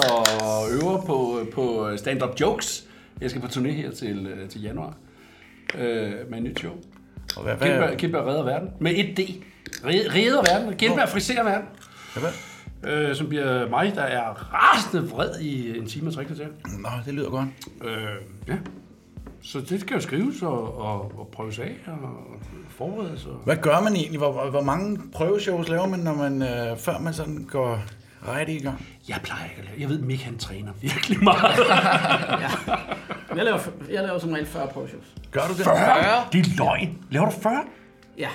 og øver på, på stand-up jokes. Jeg skal på turné her til, øh, til januar øh, med et nyt show. Og hvad, hvad, kæmpe redder verden. Med et D. Red- Redder verden. Kæmpe friserer verden. hvad, Øh, som bliver mig, der er rasende vred i en time og tre kvarter. Nå, det lyder godt. Øh, ja. Så det skal jo skrives og, og, og prøves af og forberedes. Og... Hvad gør man egentlig? Hvor, hvor- mange prøveshows laver man, når man, øh, før man sådan går ret i gang? Jeg plejer ikke at lave. Jeg ved, Mick han træner virkelig meget. [LAUGHS] [LAUGHS] Jeg laver, jeg laver som regel 40 prøveshows. Gør du det? 40? Det er løgn. Laver du 40? Ja.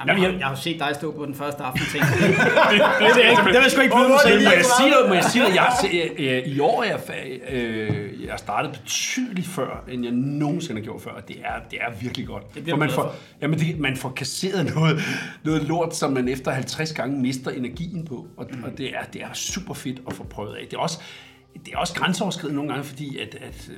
Jamen, Jamen, jeg, jeg- jeg har set dig stå på den første aften og tænke, [LAUGHS] det, det, det, det, det vil jeg sgu ikke byde mig selv. må jeg sige noget? Må jeg sige noget? [LAUGHS] Jeg, har øh, I år er jeg, øh, jeg har startet betydeligt før, end jeg nogensinde har gjort før. og Det er, det er virkelig godt. Det for man får, for. jamen det, man får kasseret [LAUGHS] noget, noget lort, som man efter 50 gange mister energien på. Og, Mm. og det, er, det er super fedt at få prøvet af. Det er også, det er også grænseoverskridende nogle gange, fordi at, at øh,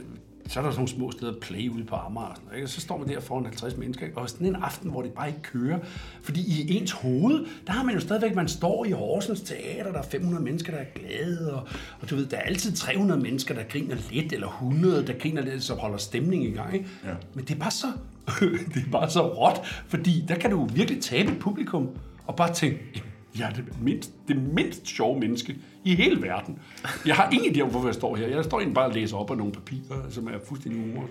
så er der sådan nogle små steder at play ude på Amager. Og sådan ikke? Så står man der foran 50 mennesker, ikke? og sådan en aften, hvor det bare ikke kører. Fordi i ens hoved, der har man jo stadigvæk, man står i Horsens Teater, der er 500 mennesker, der er glade, og, og du ved, der er altid 300 mennesker, der griner lidt, eller 100, der griner lidt, så holder stemning i gang. Ikke? Ja. Men det er bare så, [LAUGHS] det er bare så råt, fordi der kan du virkelig tabe et publikum, og bare tænke, jeg er det mindst, det mindst sjove menneske i hele verden. Jeg har ingen idé om, hvorfor jeg står her. Jeg står egentlig bare og læser op af nogle papirer, som er fuldstændig humor.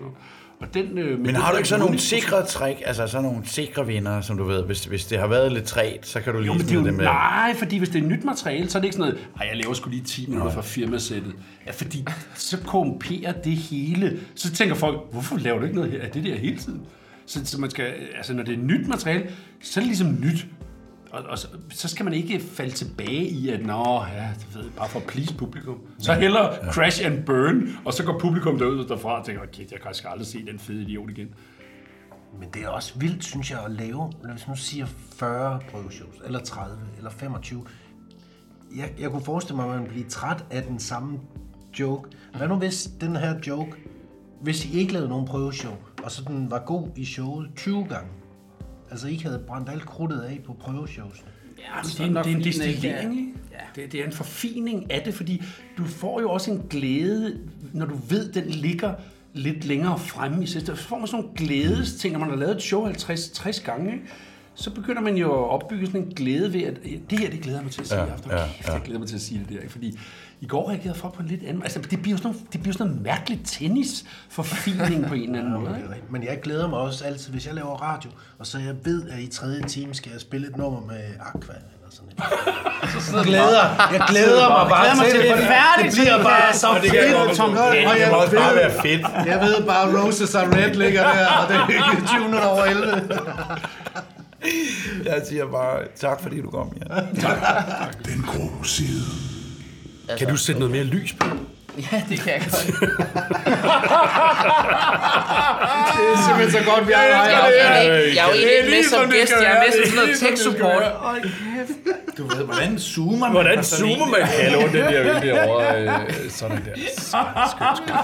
Og den, øh, Men har du ikke sådan nogle sikre trick, altså sådan nogle sikre vinder, som du ved, hvis, hvis det har været lidt træt, så kan du lige Jo, men det smide dem med. nej, fordi hvis det er nyt materiale, så er det ikke sådan noget, ej, jeg laver sgu lige 10 minutter fra firmasættet. Ja, fordi så korrumperer det hele. Så tænker folk, hvorfor laver du ikke noget her? Er det der hele tiden? Så, så man skal, altså når det er nyt materiale, så er det ligesom nyt. Og, og så, så skal man ikke falde tilbage i, at nå, ja, det ved, jeg, bare for at please publikum. Så hellere ja. crash and burn, og så går publikum derud derfra og tænker, okay, jeg kan sgu aldrig se den fede idiot igen. Men det er også vildt, synes jeg, at lave, hvis man siger 40 prøveshows, eller 30, eller 25. Jeg, jeg kunne forestille mig, at man bliver træt af den samme joke. Hvad nu hvis den her joke, hvis I ikke lavede nogen prøveshow, og så den var god i showet 20 gange? Altså, I ikke havde brændt alt krudtet af på prøveshows. Ja, det er en, det er en destillering, ikke? Ja. Det, det er en forfining af det, fordi du får jo også en glæde, når du ved, den ligger lidt længere fremme i sidste. Så får man sådan nogle glædesting, når man har lavet et show 50-60 gange, ikke? så begynder man jo at opbygge sådan en glæde ved, at det her, det glæder jeg mig til at sige Ja, i aften. ja, Ja, jeg glæder mig til at sige det der, ikke? fordi i går reagerede folk på en lidt anden... Altså, det bliver jo sådan noget, det bliver sådan noget mærkeligt tennis-forfining på en eller anden måde. Ikke? Men jeg glæder mig også altid, hvis jeg laver radio, og så jeg ved, at i tredje time skal jeg spille et nummer med Aqua. Eller sådan noget. [LAUGHS] Så glæder, jeg glæder mig bare glæder mig til, det fordi færdigt, Det så bliver bare så Og det fedt. godt Tom Og Gunn. jeg Det også bare ved- være fedt. Jeg ved bare, Roses are Red ligger der, og det er 20 minutter over 11. Jeg siger bare tak, fordi du kom, Jan. [LAUGHS] Den grå side. Kan du sætte noget mere lys på? [LAUGHS] Ja, det kan jeg godt. [LAUGHS] Det er simpelthen så godt, vi har Jeg er dig. egentlig- jeg er jo egentlig ikke med som gæst, jeg er med som sådan noget tech-support. Du ved, hvordan zoomer man Hvordan zoomer man? Hallo, den der øl derovre. Øh, sådan der. [LAUGHS] Skønt, skønt.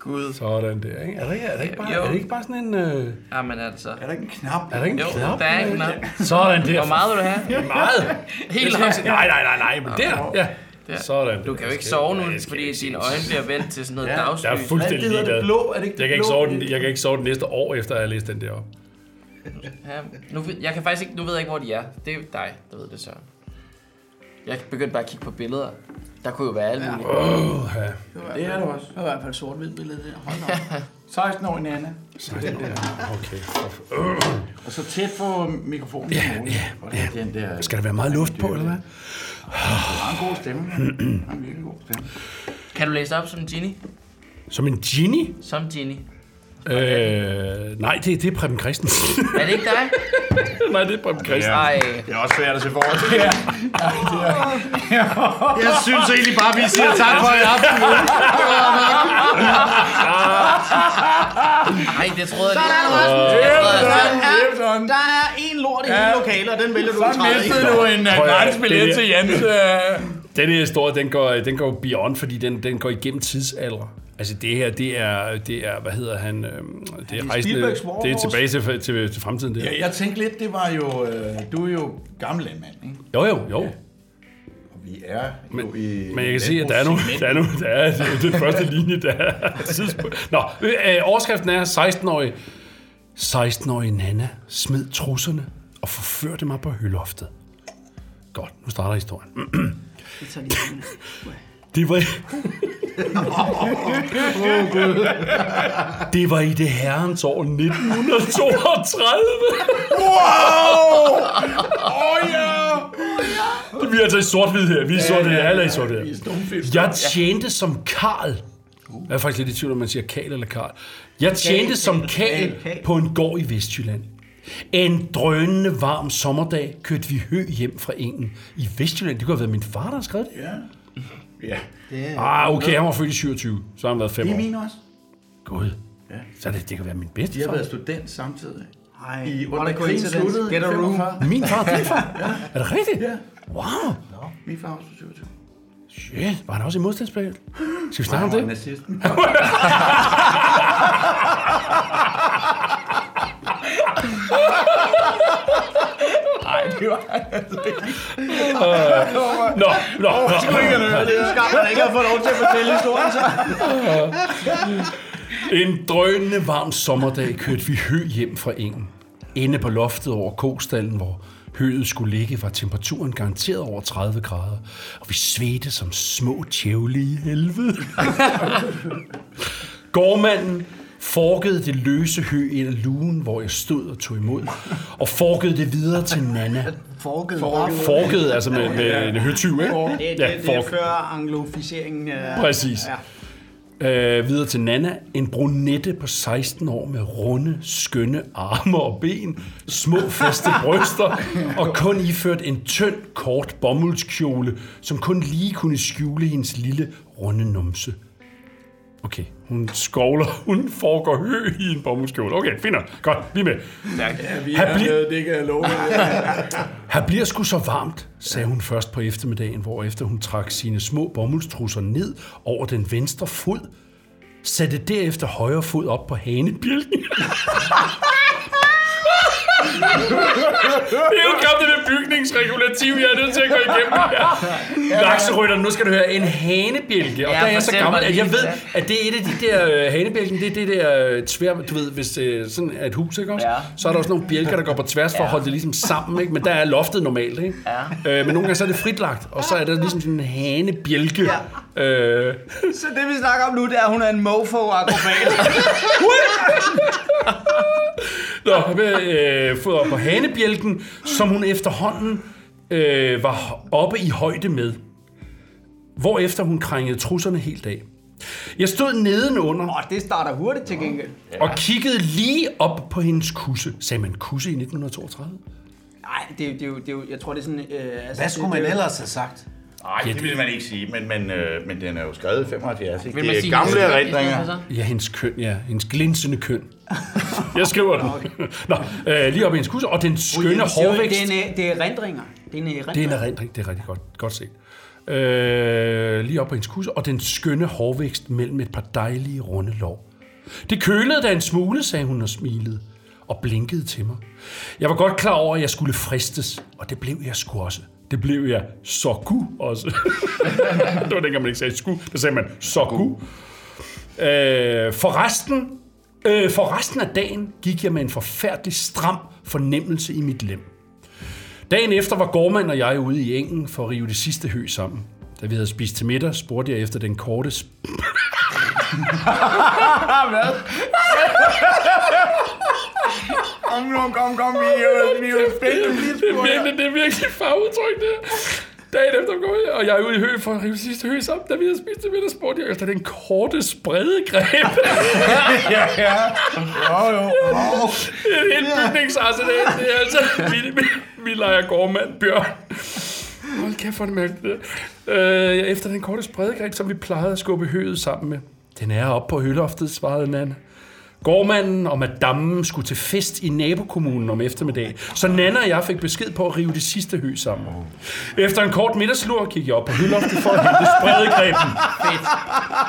Gud. Sådan der, ikke? Er det ikke, er det ikke, bare, Jo. er det ikke bare sådan en... Øh, Ja, men altså. Er der ikke en knap? er der ikke en Jo, knap? der er ikke noget. [LAUGHS] Sådan der. Hvor meget vil du have? Meget. [LAUGHS] Helt højt. Nej, nej, nej, nej, men der, ja. Der. Sådan. Du kan jo ikke sove nu, fordi dine øjne bliver vendt til sådan noget Ja, dagslys. Jeg er fuldstændig det hedder det ligeglad. blå? Er det ikke Jeg kan det ikke sove den, jeg kan ikke sove den næste år, efter jeg har læst den der op. Ja, nu, ved- jeg kan faktisk ikke, nu ved jeg ikke, hvor de er. Det er jo dig, der ved det så. Jeg begyndte bare at kigge på billeder. Der kunne jo være alle mulige. Åh, ja. Det er det også. Det var i hvert fald sort-hvid billede der. Hold op. [LAUGHS] 16 år i Nana. Okay. [CLEARS THROAT] Og så tæt på mikrofonen muligt. Og det er den der... Skal der være meget luft på, eller hvad? Du har en god stemme. ja. [CLEARS THROAT] Du har en virkelig god stemme. Kan du læse op som Ginny? Som en genie? Som Ginny. Øh, nej, det, det er Preben Christensen. Er det ikke dig? [LAUGHS] nej, det er Preben Christensen. Nej. Det er også svært at se forhold [LAUGHS] til. Ja. [LAUGHS] Jeg synes egentlig bare, vi siger tak for i aften. Nej, det troede jeg Der er lige. der, der, er, der er en lort i hele lokalet, og den vælger du Så mistede du en at- gratis billet til der- Jens. Uh... Den her historie, den går, den går beyond, fordi den, den går igennem tidsalder. Altså det her, det er, det er hvad hedder han, øhm, det er, rejsende, det er tilbage til, til, til fremtiden der. Ja, jeg tænkte lidt, det var jo... Øh, du er jo gammel landmand, ikke? Jo, jo, jo. Og vi er jo i... Men jeg kan se, at der er nu, der er nu, der er den første linje, der er tidspunkt. Nå, øh, overskriften er 16-årig. 16-årige Nana smed trusserne og forførte mig på høloftet. Godt, nu starter historien. [LAUGHS] Det. Det var... [LAUGHS] det var i det herrens år 1932. Wow! Åh ja! Vi er altså i sort-hvid her. Vi er sort her. Alle er i sort her. Er. Jeg tjente som Karl. Jeg er faktisk lidt i tvivl, om man siger Karl eller Karl. Jeg tjente som Karl på en gård i Vestjylland. En drønende varm sommerdag kørte vi hø hjem fra engen i Vestjylland. Det kunne have været min far, der har skrevet det. Ja. Ah, okay, han var født i 27, så har han været fem Det er år. min også. Gud. Så det, det kan være min bedste De har far. været student samtidig. Ej, I, under krigen sluttede Get a room. 45. Min far, din far? Er det rigtigt? Ja. Wow. Min far var også 27. Shit, var han også i modstandsbevægelsen? Skal vi snakke om Han det? var nazist. Nej, [LAUGHS] [LAUGHS] det var han altså ikke. Nå, nå, nå. Det er skam, at han ikke har fået lov til at fortælle historien, så. En drønende varm sommerdag kørte vi hø hjem fra engen. Inde på loftet over kostallen, hvor høet skulle ligge, var temperaturen garanteret over 30 grader. Og vi svedte som små tjævle i helvede. [LAUGHS] Gårdmanden forkede det løse hø af lugen, hvor jeg stod og tog imod, og forkede det videre til Nana. Forket. Forkede, altså med, med en høtyv, ikke? Det, det, Ja, det, det er før angloficeringen. øh, Præcis. Ja. Øh, videre til Nana. En brunette på 16 år med runde, skønne arme og ben, små faste [LAUGHS] bryster og kun iført en tynd, kort bomuldskjole, som kun lige kunne skjule hendes lille, runde numse. Okay, hun skovler, [LAUGHS] hun foregår hø i en bomuldskjole. Okay, fint nok. Godt, vi er med. Ja, vi Her er, bliver- det kan jeg love. [LAUGHS] Her bliver sgu så varmt, sagde hun først på eftermiddagen, hvor efter hun trak sine små bomuldstrusser ned over den venstre fod, satte derefter højre fod op på hanebjælken. [LAUGHS] det er jo gammelt det der bygningsregulativ, jeg er nødt til at gå igennem her. Lakserytter, nu skal du høre, en hanebjælke. Og Ja, der er jeg så gammel, at jeg ved, at det er et af de der øh, hanebjælken, det er det der øh, tvær, du ved, hvis øh, sådan er et hus, ikke også? Ja. Så er der også nogle bjælker, der går på tværs for at holde det ligesom sammen, ikke? Men der er loftet normalt, ikke? Ja. Øh, men nogle gange så er det fritlagt, og så er der ligesom sådan en hanebjælke. Ja. Øh, Så det vi snakker om nu, det er, at hun er en mofo-akrobat. [LAUGHS] [LAUGHS] Nå, med, øh, fået op på hanebjælken, som hun efterhånden øh, var oppe i højde med. Hvorefter hun krængede trusserne helt af. Jeg stod nedenunder Åh, det starter hurtigt til gengæld. og kiggede lige op på hendes kusse. Sagde man kusse i 1932? Nej, det, er jo- det, er jo- det, er jo, jeg tror, det er sådan... Øh, altså, Hvad det- skulle det, man jo- ellers have sagt? Nej, det vil man ikke sige, men, men, øh, men den er jo skrevet i 75. Ikke? Det er sige gamle erindringer. Ja, hendes køn, ja. Hendes glinsende køn. [LAUGHS] Jeg skriver den. Nå, øh, lige op i hendes kusse. Og den skønne hårvækst. Det er, en, det er erindringer. Det er en erindring. Det er en erindring, det er rigtig godt, godt set. Øh, lige op på hendes kusse, og den skønne hårvækst mellem et par dejlige runde lår. Det kølede da en smule, sagde hun og smilede, og blinkede til mig. Jeg var godt klar over, at jeg skulle fristes, og det blev jeg sgu også. Det blev jeg soku også. [LAUGHS] det var dengang, man ikke sagde sku, der sagde man soku. Øh, for, resten, øh, for resten af dagen gik jeg med en forfærdelig stram fornemmelse i mit lem. Dagen efter var Gormand og jeg ude i engen for at rive det sidste hø sammen. Da vi havde spist til middag, spurgte jeg efter den korte... Sp- [LAUGHS] Kom nu, kom, kom, vi er jo, spændte det, er virkelig, farudtryk, det. Dagen efter går jeg, og jeg er ude i hø for at rive sidste hø sammen. Da vi havde spist til middag, spurgte jeg efter den korte spredegreb. [LAUGHS] Ja, ja. Jo, jo. Er en helt bygningsarsenal. Det er altså... Vi, vi, vi leger gårdmand, Bjørn. Hold kæft, hvor er det. Øh, efter den korte spredegreb, som vi plejede at skubbe høet sammen med. Den er oppe på høloftet, svarede Nana. Gårdmanden og madammen skulle til fest i nabokommunen om eftermiddagen, så Nana og jeg fik besked på at rive det sidste hø sammen. Efter en kort middagslur gik jeg op på høloftet for at hente spredegrebene.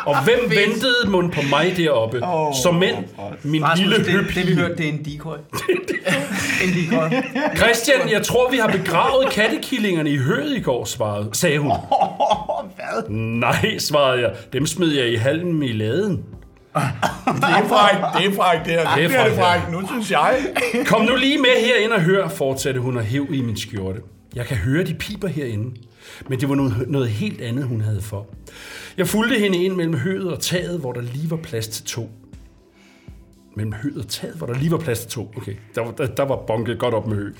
Og hvem ventede mund på mig deroppe? Som mænd, min lille det, det, vi høpige. hørte, det er en decoy. [LAUGHS] en decoy. Christian, jeg tror, vi har begravet kattekillingerne i høet i går, svarede, sagde hun. Hvad? Nej, svarede jeg. Dem smed jeg i hallen med laden. Det er frækt, det er frækt, det her. Det er Det er det frækt, frækt, nu synes jeg. Kom nu lige med herind og hør, fortsatte hun og hæv i min skjorte. Jeg kan høre, de piber herinde. Men det var noget, noget helt andet, hun havde for. Jeg fulgte hende ind mellem høet og taget, hvor der lige var plads til to. Mellem høet og taget, hvor der lige var plads til to. Okay, der, var- der, der var bunket godt op med hø.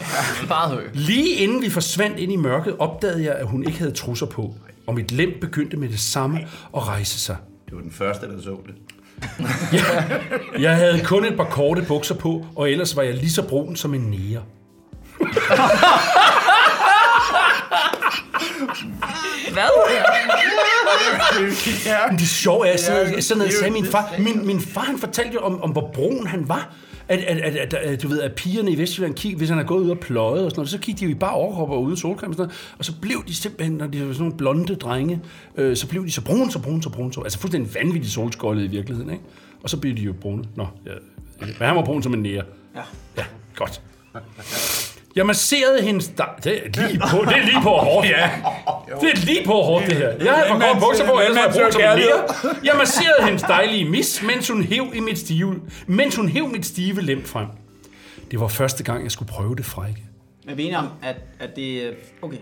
Meget høj. Lige inden vi forsvandt ind i mørket, opdagede jeg, at hun ikke havde trusser på. Og mit lem begyndte med det samme at rejse sig. Det var den første, der så det. [LAUGHS] Jeg havde kun et par korte bukser på, og ellers var jeg lige så brun som en nære. [LAUGHS] Hvad? Men det sjove er, sådan, sådan noget sagde min far. Min, min far, han fortalte jo om, om, hvor brun han var. At, at, at, at, du ved, at pigerne i Vestjylland, kig, hvis han er gået ud og pløjet og sådan noget, så kiggede de jo i bare overkrop og uden solcreme og sådan noget, og så blev de simpelthen, når de var sådan nogle blonde drenge, øh, så blev de så brune, så brune, så brune, så, altså fuldstændig vanvittigt solskålet i virkeligheden, ikke? Og så blev de jo brune. Nå, ja, men han var brun som en nære. Ja. Ja, godt. Jeg masserede hendes... Da- det er lige på, det er lige på hårdt. Ja. Det er lige på hårdt, det her. Jeg havde Vandmand- bare bukser på, ellers var jeg søger nære. Jeg masserede hendes dejlige mis, mens hun hæv i mit stive, mens hun hæv mit stive lem frem. Det var første gang, jeg skulle prøve det frække. Men vi er enige om, at, at det... er- Okay.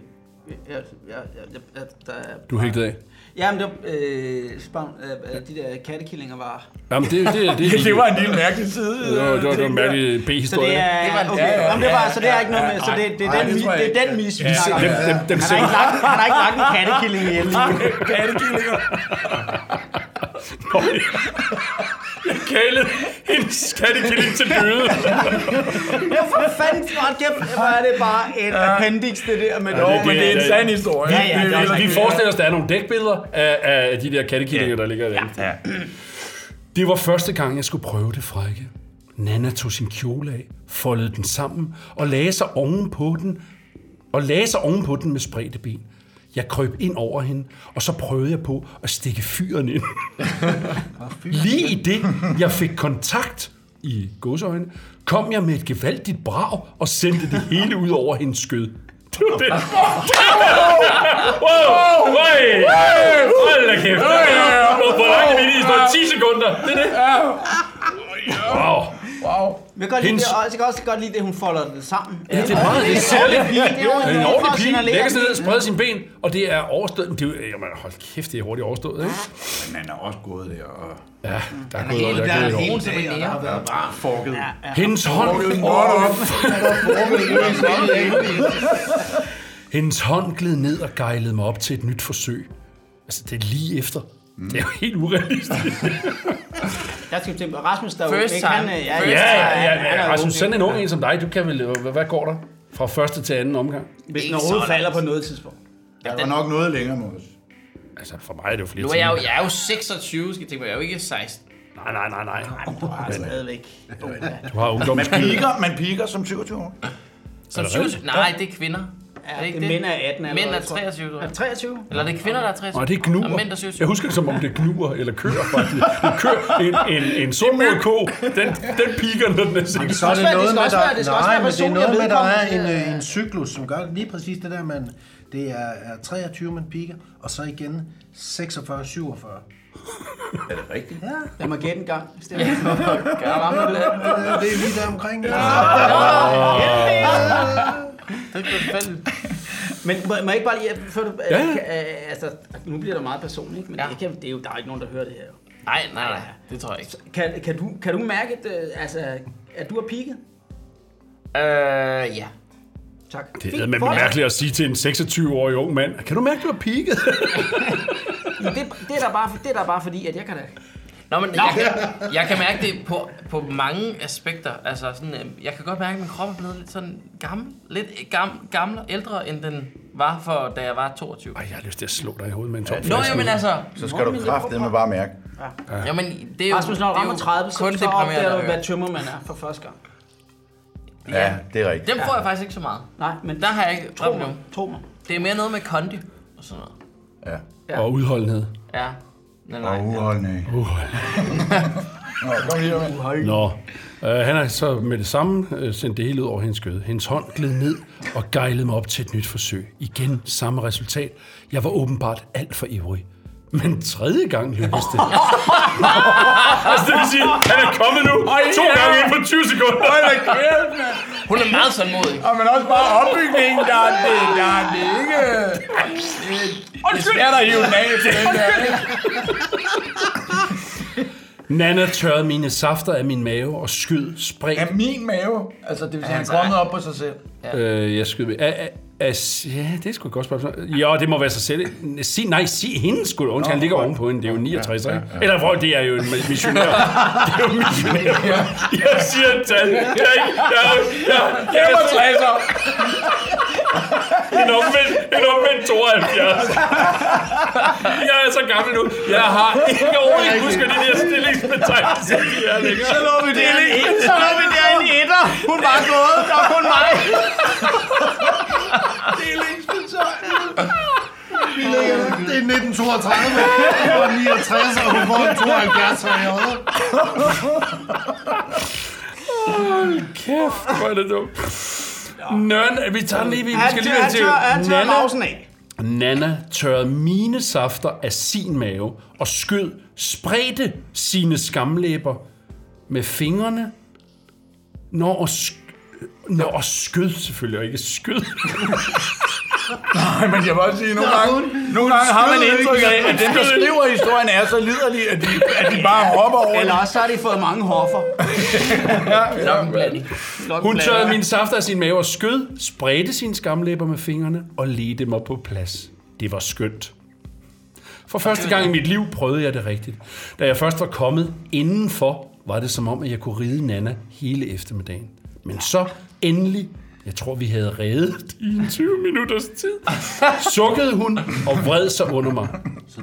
Jeg, jeg, jeg, jeg, jeg, der er... Du er hægtet af. Ja, men det var, øh, spavn, øh, øh, de der kattekillinger var... Jamen, det, det, det, [LAUGHS] det, Det var en lille mærkelig side. det, var, det, var, det var en mærkelig Så B-historie. det er... Det var okay, ja, ja, jamen, det var, så det er ikke noget med... Så det, det, er, nej, den, det det er ikke. den mis, vi snakker om. dem, dem, dem Han har ikke lagt, han har ikke lagt en kattekilling ihjel. [LAUGHS] Kattekillinger. [LAUGHS] Jeg kælede hendes kattekilling til døde. Ja, for fanden, snart kæft, hvor er det bare et appendix, det der med Jo, det. men det er en sand historie. Ja, ja, Det det også Vi forestiller os, der er nogle dækbilleder af, af de der kattekillinger, der ligger der. Ja. Det var første gang, jeg skulle prøve det frække. Nana tog sin kjole af, foldede den sammen og lagde sig oven på den, og lagde sig oven på den med spredte ben. Jeg krøb ind over hende, og så prøvede jeg på at stikke fyren ind. [LAUGHS] Lige i det, jeg fik kontakt i godsøjne, kom jeg med et gevaldigt brag og sendte det hele ud over hendes skød. Det var det. Wow! Hey! Hold da kæft! Hvor langt er vi lige? Står 10 sekunder. Det er det. Wow. Wow. Men jeg kan, godt lide Hendes- det, og jeg kan også godt lide det, hun folder det sammen. Ja, det er meget, det er særligt. Det er en ordentlig at pige. Lægger sig ned, spreder sine ben, og det er overstået. Det er jamen, hold kæft, det er hurtigt overstået, ikke? Men man er også gået der og... Ja, der er Han gået, er helt der er gået hele dagen, og der har været bare Forket. Hendes hånd, hendes hånd gled ned og gejlede mig op til et nyt forsøg. Altså, det er lige efter. Det er jo helt urealistisk. [LAUGHS] Jeg skal på Rasmus, der er jo First time. han, øh, ja, First Ja, han- ja, han er ja. Rasmus, sådan en ung en som dig, du kan vel... Hvad, hvad går der? Fra første til anden omgang? Hvis den overhovedet falder på noget tidspunkt. Der var nok noget længere, Mås. Altså, for mig er det jo flere Nu er jeg jo, jeg er jo 26, skal jeg tænke på. Jeg er jo ikke 16. Nej, nej, nej, nej. Du har stadigvæk. Du har ungdomsskild. Piker, man piker som 27 år. Som det rigtigt? 27? Nej, det er kvinder. Er det ikke det det? mænd er 18 Mænd allerede, er tror jeg. 23, tror Er det 23? Eller er det kvinder, der er 23? Og det er gnuer. Og mænd, der er 27. Jeg husker det som om det er gnuer eller køer, faktisk. Det kører en, en, en sortmodet ko, den, den piker, når den er sikker. Så er det noget med, der, det skal nej, være men det er noget med, der er en, øh, en cyklus, som gør lige præcis det der, man, det er, er 23, man piker, og så igen 46, 47. Er det rigtigt? Lad mig gætte en gang. Stemmer. Gør ramme det. [LAUGHS] Det, det er lige der omkring. Det er. Men må, må jeg ikke bare lige, før du, Ja, ja, ja. ja. altså, nu bliver det meget personligt, men Ja. ja. det, kan, det er jo, der er ikke nogen, der hører det her. Nej, nej, nej. Det tror jeg ikke. Kan, kan, du, kan du mærke, at, øh, altså, at du har peaked? Øh, ja. Tak. Det er med mærkeligt at sige til en 26-årig ung mand. Kan du mærke, du har? [LAUGHS] Men det, det, er der bare, det er der bare fordi, at jeg kan da... Nå, men jeg kan, jeg kan mærke det på, på mange aspekter. Altså, sådan, øh, jeg kan godt mærke, at min krop er blevet lidt sådan gammel. Lidt gam, gammel, ældre, end den var, for, da jeg var 22. Ej, jeg har lyst til at slå dig i hovedet med en tom Nå, jo, men altså... Så skal du kraftedeme bare mærke. Jamen, det er jo, Rasmus, når du det er rammer jo 30, så, kun så opdager du, hvad tømmermand er for første gang. Ja, det er rigtigt. Dem får jeg faktisk ikke så meget. Nej, men Der har jeg ikke tro mig, tro mig. Det er mere noget med kondi og sådan noget. Ja. Og udholdenhed. Ja. Nej, nej. Og uholdende. [LAUGHS] Nå, kom her. Nå, øh, han har så med det samme øh, sendt det hele ud over hendes skød. Hendes hånd gled ned og gejlede mig op til et nyt forsøg. Igen samme resultat. Jeg var åbenbart alt for ivrig. Men tredje gang lykkedes det. [LAUGHS] altså det vil sige, han er kommet nu to gange inden for 20 sekunder. Hun er meget tålmodig. Og men også bare opbygningen, der er det, der er det ikke... Det, det er svært at hive den af til den der. Nana tørrede mine safter af min mave og skød spredt. Af min mave. Altså, det vil sige, han er kommet op på sig selv. Øh, jeg skød ved. A, a, a, ja, det er sgu et godt spørgsmål. Ja, det må være sig selv. Sig, nej, sig hende sgu. Undskyld, han ligger ovenpå hende. Det er jo 69, ikke? Eller hvor, [LAUGHS] det er jo en missionær. Det er jo missionær. Jeg siger et tal. Jeg, jeg, jeg, jeg, jeg, jeg, en omvendt, en omvendt 72. Jeg er så gammel nu. Jeg har ikke overhovedet husker de der stillingsbetegnelser. De er længere. Så lå vi der i så lå vi der i etter. Hun var gået. Der var kun mig. Det er 1932, hun var 69, og hun en 72 periode. Kæft, hvor er det dumt. Nørn, vi tager den lige, vi skal lige til han tør af. Nana tørrede mine safter af sin mave og skød, spredte sine skamlæber med fingrene, når og, sk- når og skød selvfølgelig, og ikke skød. [LAUGHS] Nej, men jeg vil også sige, nogle gange, nogle gange har man indtryk af, at dem, der skriver historien, er så liderlige, at de, at de bare hopper over Eller også så har de fået mange hoffer. [LAUGHS] Blanding. Nok Hun tørrede mine safter af sin mave og skød, spredte sine skamlæber med fingrene og ledte mig på plads. Det var skønt. For første gang i mit liv prøvede jeg det rigtigt. Da jeg først var kommet indenfor, var det som om, at jeg kunne ride Nana hele eftermiddagen. Men så endelig, jeg tror, vi havde reddet i en 20 minutters tid, sukkede hun og vred sig under mig.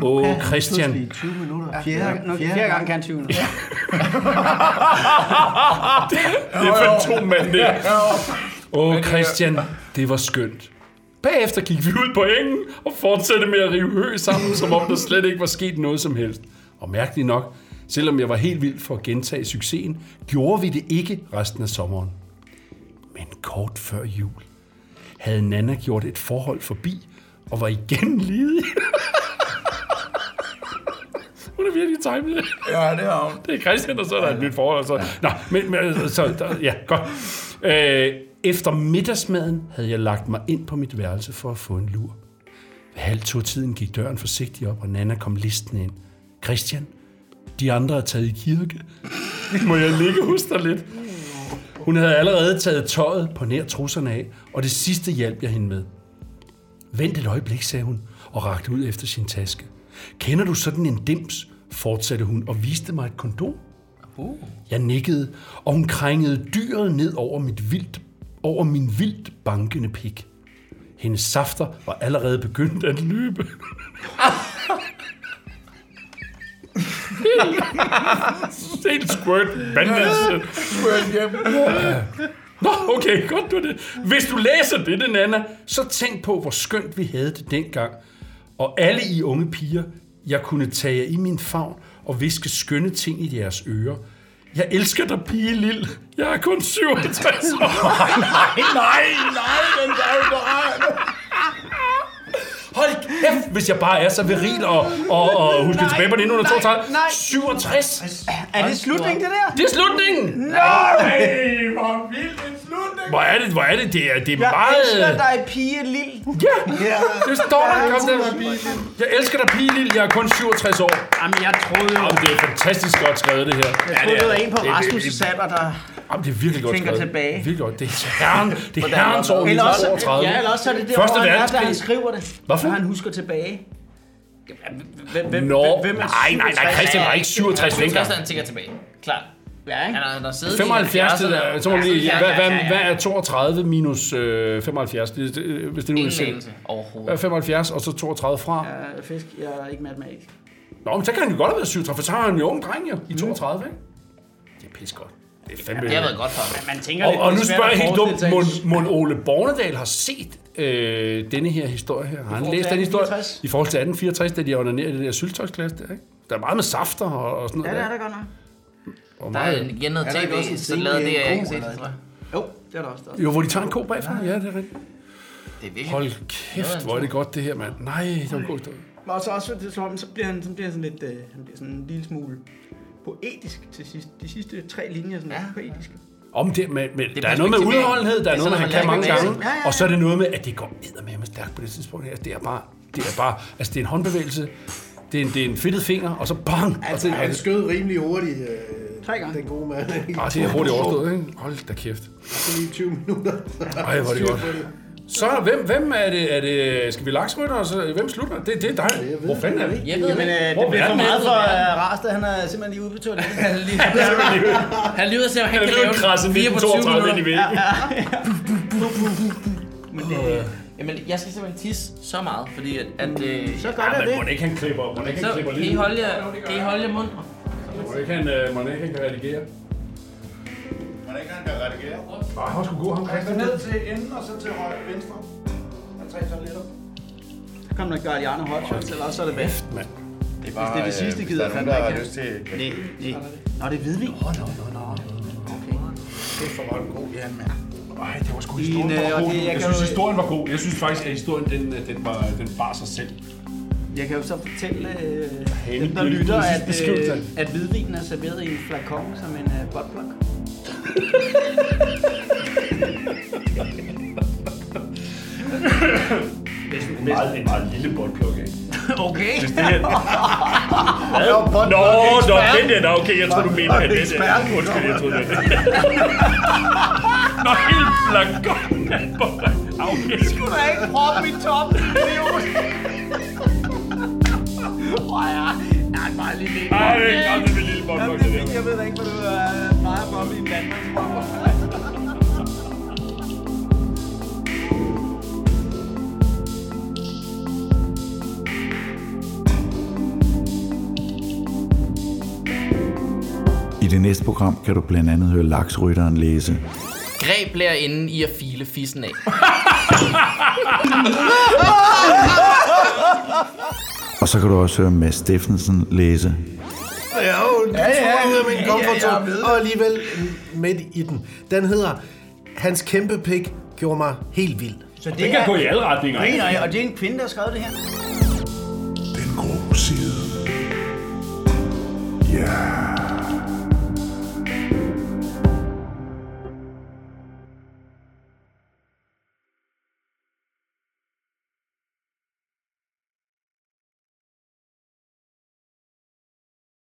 Åh, Christian, Pludselig 20 minutter. Ja, Fjerde, nu- fjerde, Fjerde gang kan han 20 [LAUGHS] minutter. det er fantommand der. Åh, Christian, det var skønt. Bagefter gik vi ud på engen og fortsatte med at rive hø sammen, som om der slet ikke var sket noget som helst. Og mærkeligt nok, selvom jeg var helt vild for at gentage succesen, gjorde vi det ikke resten af sommeren. Men kort før jul havde Nana gjort et forhold forbi og var igen [LAUGHS] ledig. Hun er virkelig timet. Ja, det hun. Det er Christian, og så er der et nyt forhold. Og så. Nå, men, men altså, så, der, ja, godt. Øh, efter middagsmaden havde jeg lagt mig ind på mit værelse for at få en lur. Ved halv to tiden gik døren forsigtigt op, og Nana kom listen ind. Christian, de andre er taget i kirke. Må jeg ligge hos dig lidt? Hun havde allerede taget tøjet på nær trusserne af, og det sidste hjalp jeg hende med. Vent et øjeblik, sagde hun, og rakte ud efter sin taske. Kender du sådan en dims, fortsatte hun og viste mig et kondom. Uh. Jeg nikkede, og hun krængede dyret ned over, mit vildt, over min vildt bankende pik. Hendes safter var allerede begyndt at løbe. [LAUGHS] Helt squirt bandits. Nå, okay, godt du det. Hvis du læser det, Nana, så tænk på, hvor skønt vi havde det dengang. Og alle I unge piger, jeg kunne tage jer i min favn og viske skønne ting i jeres ører. Jeg elsker dig, pige Lille. Jeg er kun 67 år. [LAUGHS] nej, nej, nej, den er jo bare... Hold kæft, hvis jeg bare er så viril og, og, og husker Nej, tilbage på 1932. nej, nej. 67. Er det slutningen, det der? Det er slutningen. Nej, hvor vildt en slutning. Hvor er det, hvor er det? Det er, det er Jeg meget... elsker dig, pige Lille. Ja, det står der. Kom der. Jeg elsker dig, pige Lille. Jeg er kun 67 år. Jamen, jeg troede jo... Jamen, det er fantastisk godt skrevet, det her. Jeg troede, det var en på Det er- Rasmus' det- sabber, der... Jamen, det er virkelig godt Tænker skrevet. tilbage. Virkelig godt. Det er herren, det er herrens år Eller også, 1932. ja, eller også er det det Første år, han er, da han skriver det. Hvorfor? Han husker tilbage. Hvem, hvem, Nå, hvem er nej, nej, nej, 67? Christian var ikke 67 dengang. han tænker tilbage. Klart. Ja, ikke? Han har, han har siddet 75, i det 70'erne. der, så må vi lige, Ja, hvad, hvad, hvad er 32 minus øh, 75? Det, det, hvis det nu er selv. overhovedet. Hvad er 75, og så 32 fra? Ja, fisk, jeg er ikke matematisk. Nå, men så kan han jo godt have været 37, for så har han jo ung dreng jo, i 32, ikke? Det er pis godt. Det er fandme... Det har været godt for ham. Man tænker Og, lidt, og nu er spørger jeg helt dumt, Mon, Mon Ole Bornedal har set øh, denne her historie her. Har han læst den historie? 1864? I forhold til 1864, da de onanerede i det der syltøjsglas der, ikke? Der er meget med safter og, og sådan Ja, noget det er der. der godt nok. Og Der er igen noget Er tv, en så lavede det, en jeg ikke set, tror jeg. Jo, det er der også. Der. jo, hvor de tager en ko bagfra. Ja, det er rigtigt. Det er virkelig. Hold kæft, hvor er det godt det her, mand. Nej, det var en god historie. Og så også, det, så, så bliver han, så bliver han sådan lidt, øh, han bliver sådan en lille smule poetisk til sidst. De sidste tre linjer sådan ja. poetiske. Om det, med, med, er der er noget med udholdenhed, der er Det er noget med, han sådan, kan man mange gange. Ja, ja, ja. Og så er det noget med, at det går med stærkt på det tidspunkt her. Det er bare, det er bare, altså det er en håndbevægelse. Det er en, det er en fedtet finger, og så bang! Og Altså, det, han skød rimelig hurtigt, øh, Tre gange. den gode mand. ah, det er hurtigt overstået, ikke? Hold da kæft. Så lige 20 minutter. Ej, hvor er det godt. Så hvem, hvem er det? Er det skal vi laksrytter? Så, hvem slutter? Det, det er dig. Hvor fanden er det? Jeg ved Jamen, det. øh, det bliver er for meget for uh, Rasted. Han er simpelthen lige ude på toilettet. [LAUGHS] Han er lige Han er lige ude og se, om han Han kan er lave blevet krasset 4 på 20 1932 ind i minutter. væggen. [LAUGHS] Men det, jamen, jeg skal simpelthen tisse så meget, fordi at, at øh, Så gør der Men må det. ikke han klipper, må ikke så han klipper kan I lige? holde jer, kan I holde jer mund? Må ikke han, øh, må ikke han kan redigere? Man ikke han kan redigere. Nej, han skulle gå ham. Han skal ned til enden og så til højre venstre. Der er tre toiletter. Så kommer der Guardiano Hot Shots, eller også er det væk. mand. Det er bare, det er det sidste, hvis gider der er jeg nogen, der fandme har ikke. lyst til... Nej, nej. Nå, det er hvidvin. Åh, nå, nå, nå. Kæft for var den god, Jan, mand. Ej, det var sgu historien, der øh, var og god. det- jeg Jeg synes, historien var god. Jeg synes faktisk, at historien, den, øh, den, var, den bar sig selv. Jeg kan jo så fortælle øh, dem, der det er lytter, at, øh, at hvidvinen er serveret i en flakon som en øh, buttplug. Meget, en meget lille botpluk, ikke? Okay. Hvis det her... Hvad? Nå, nå, den der, nå, okay, jeg tror, du mener, at det er... Undskyld, jeg troede, det var. [LAUGHS] Nå, helt flakon. Ah, Okay. Du da ikke proppe min top, idiot. Åh Ja, bare lige lidt. Ej, det er godt, det er lille der. Jeg ved da ikke, hvad du er meget for i en Danmark. I det næste program kan du blandt andet høre laksrytteren læse. Greb lærerinden i at file fissen af. [LAUGHS] Og så kan du også høre Mads Steffensen læse. Jeg er jo en ja, ja, ud af min comfort zone, og alligevel midt i den. Den hedder Hans kæmpe pik gjorde mig helt vild. Så det, Det kan gå i alle retninger. Nej, nej, og det er en kvinde, der har skrevet det her. Den grå side. Ja.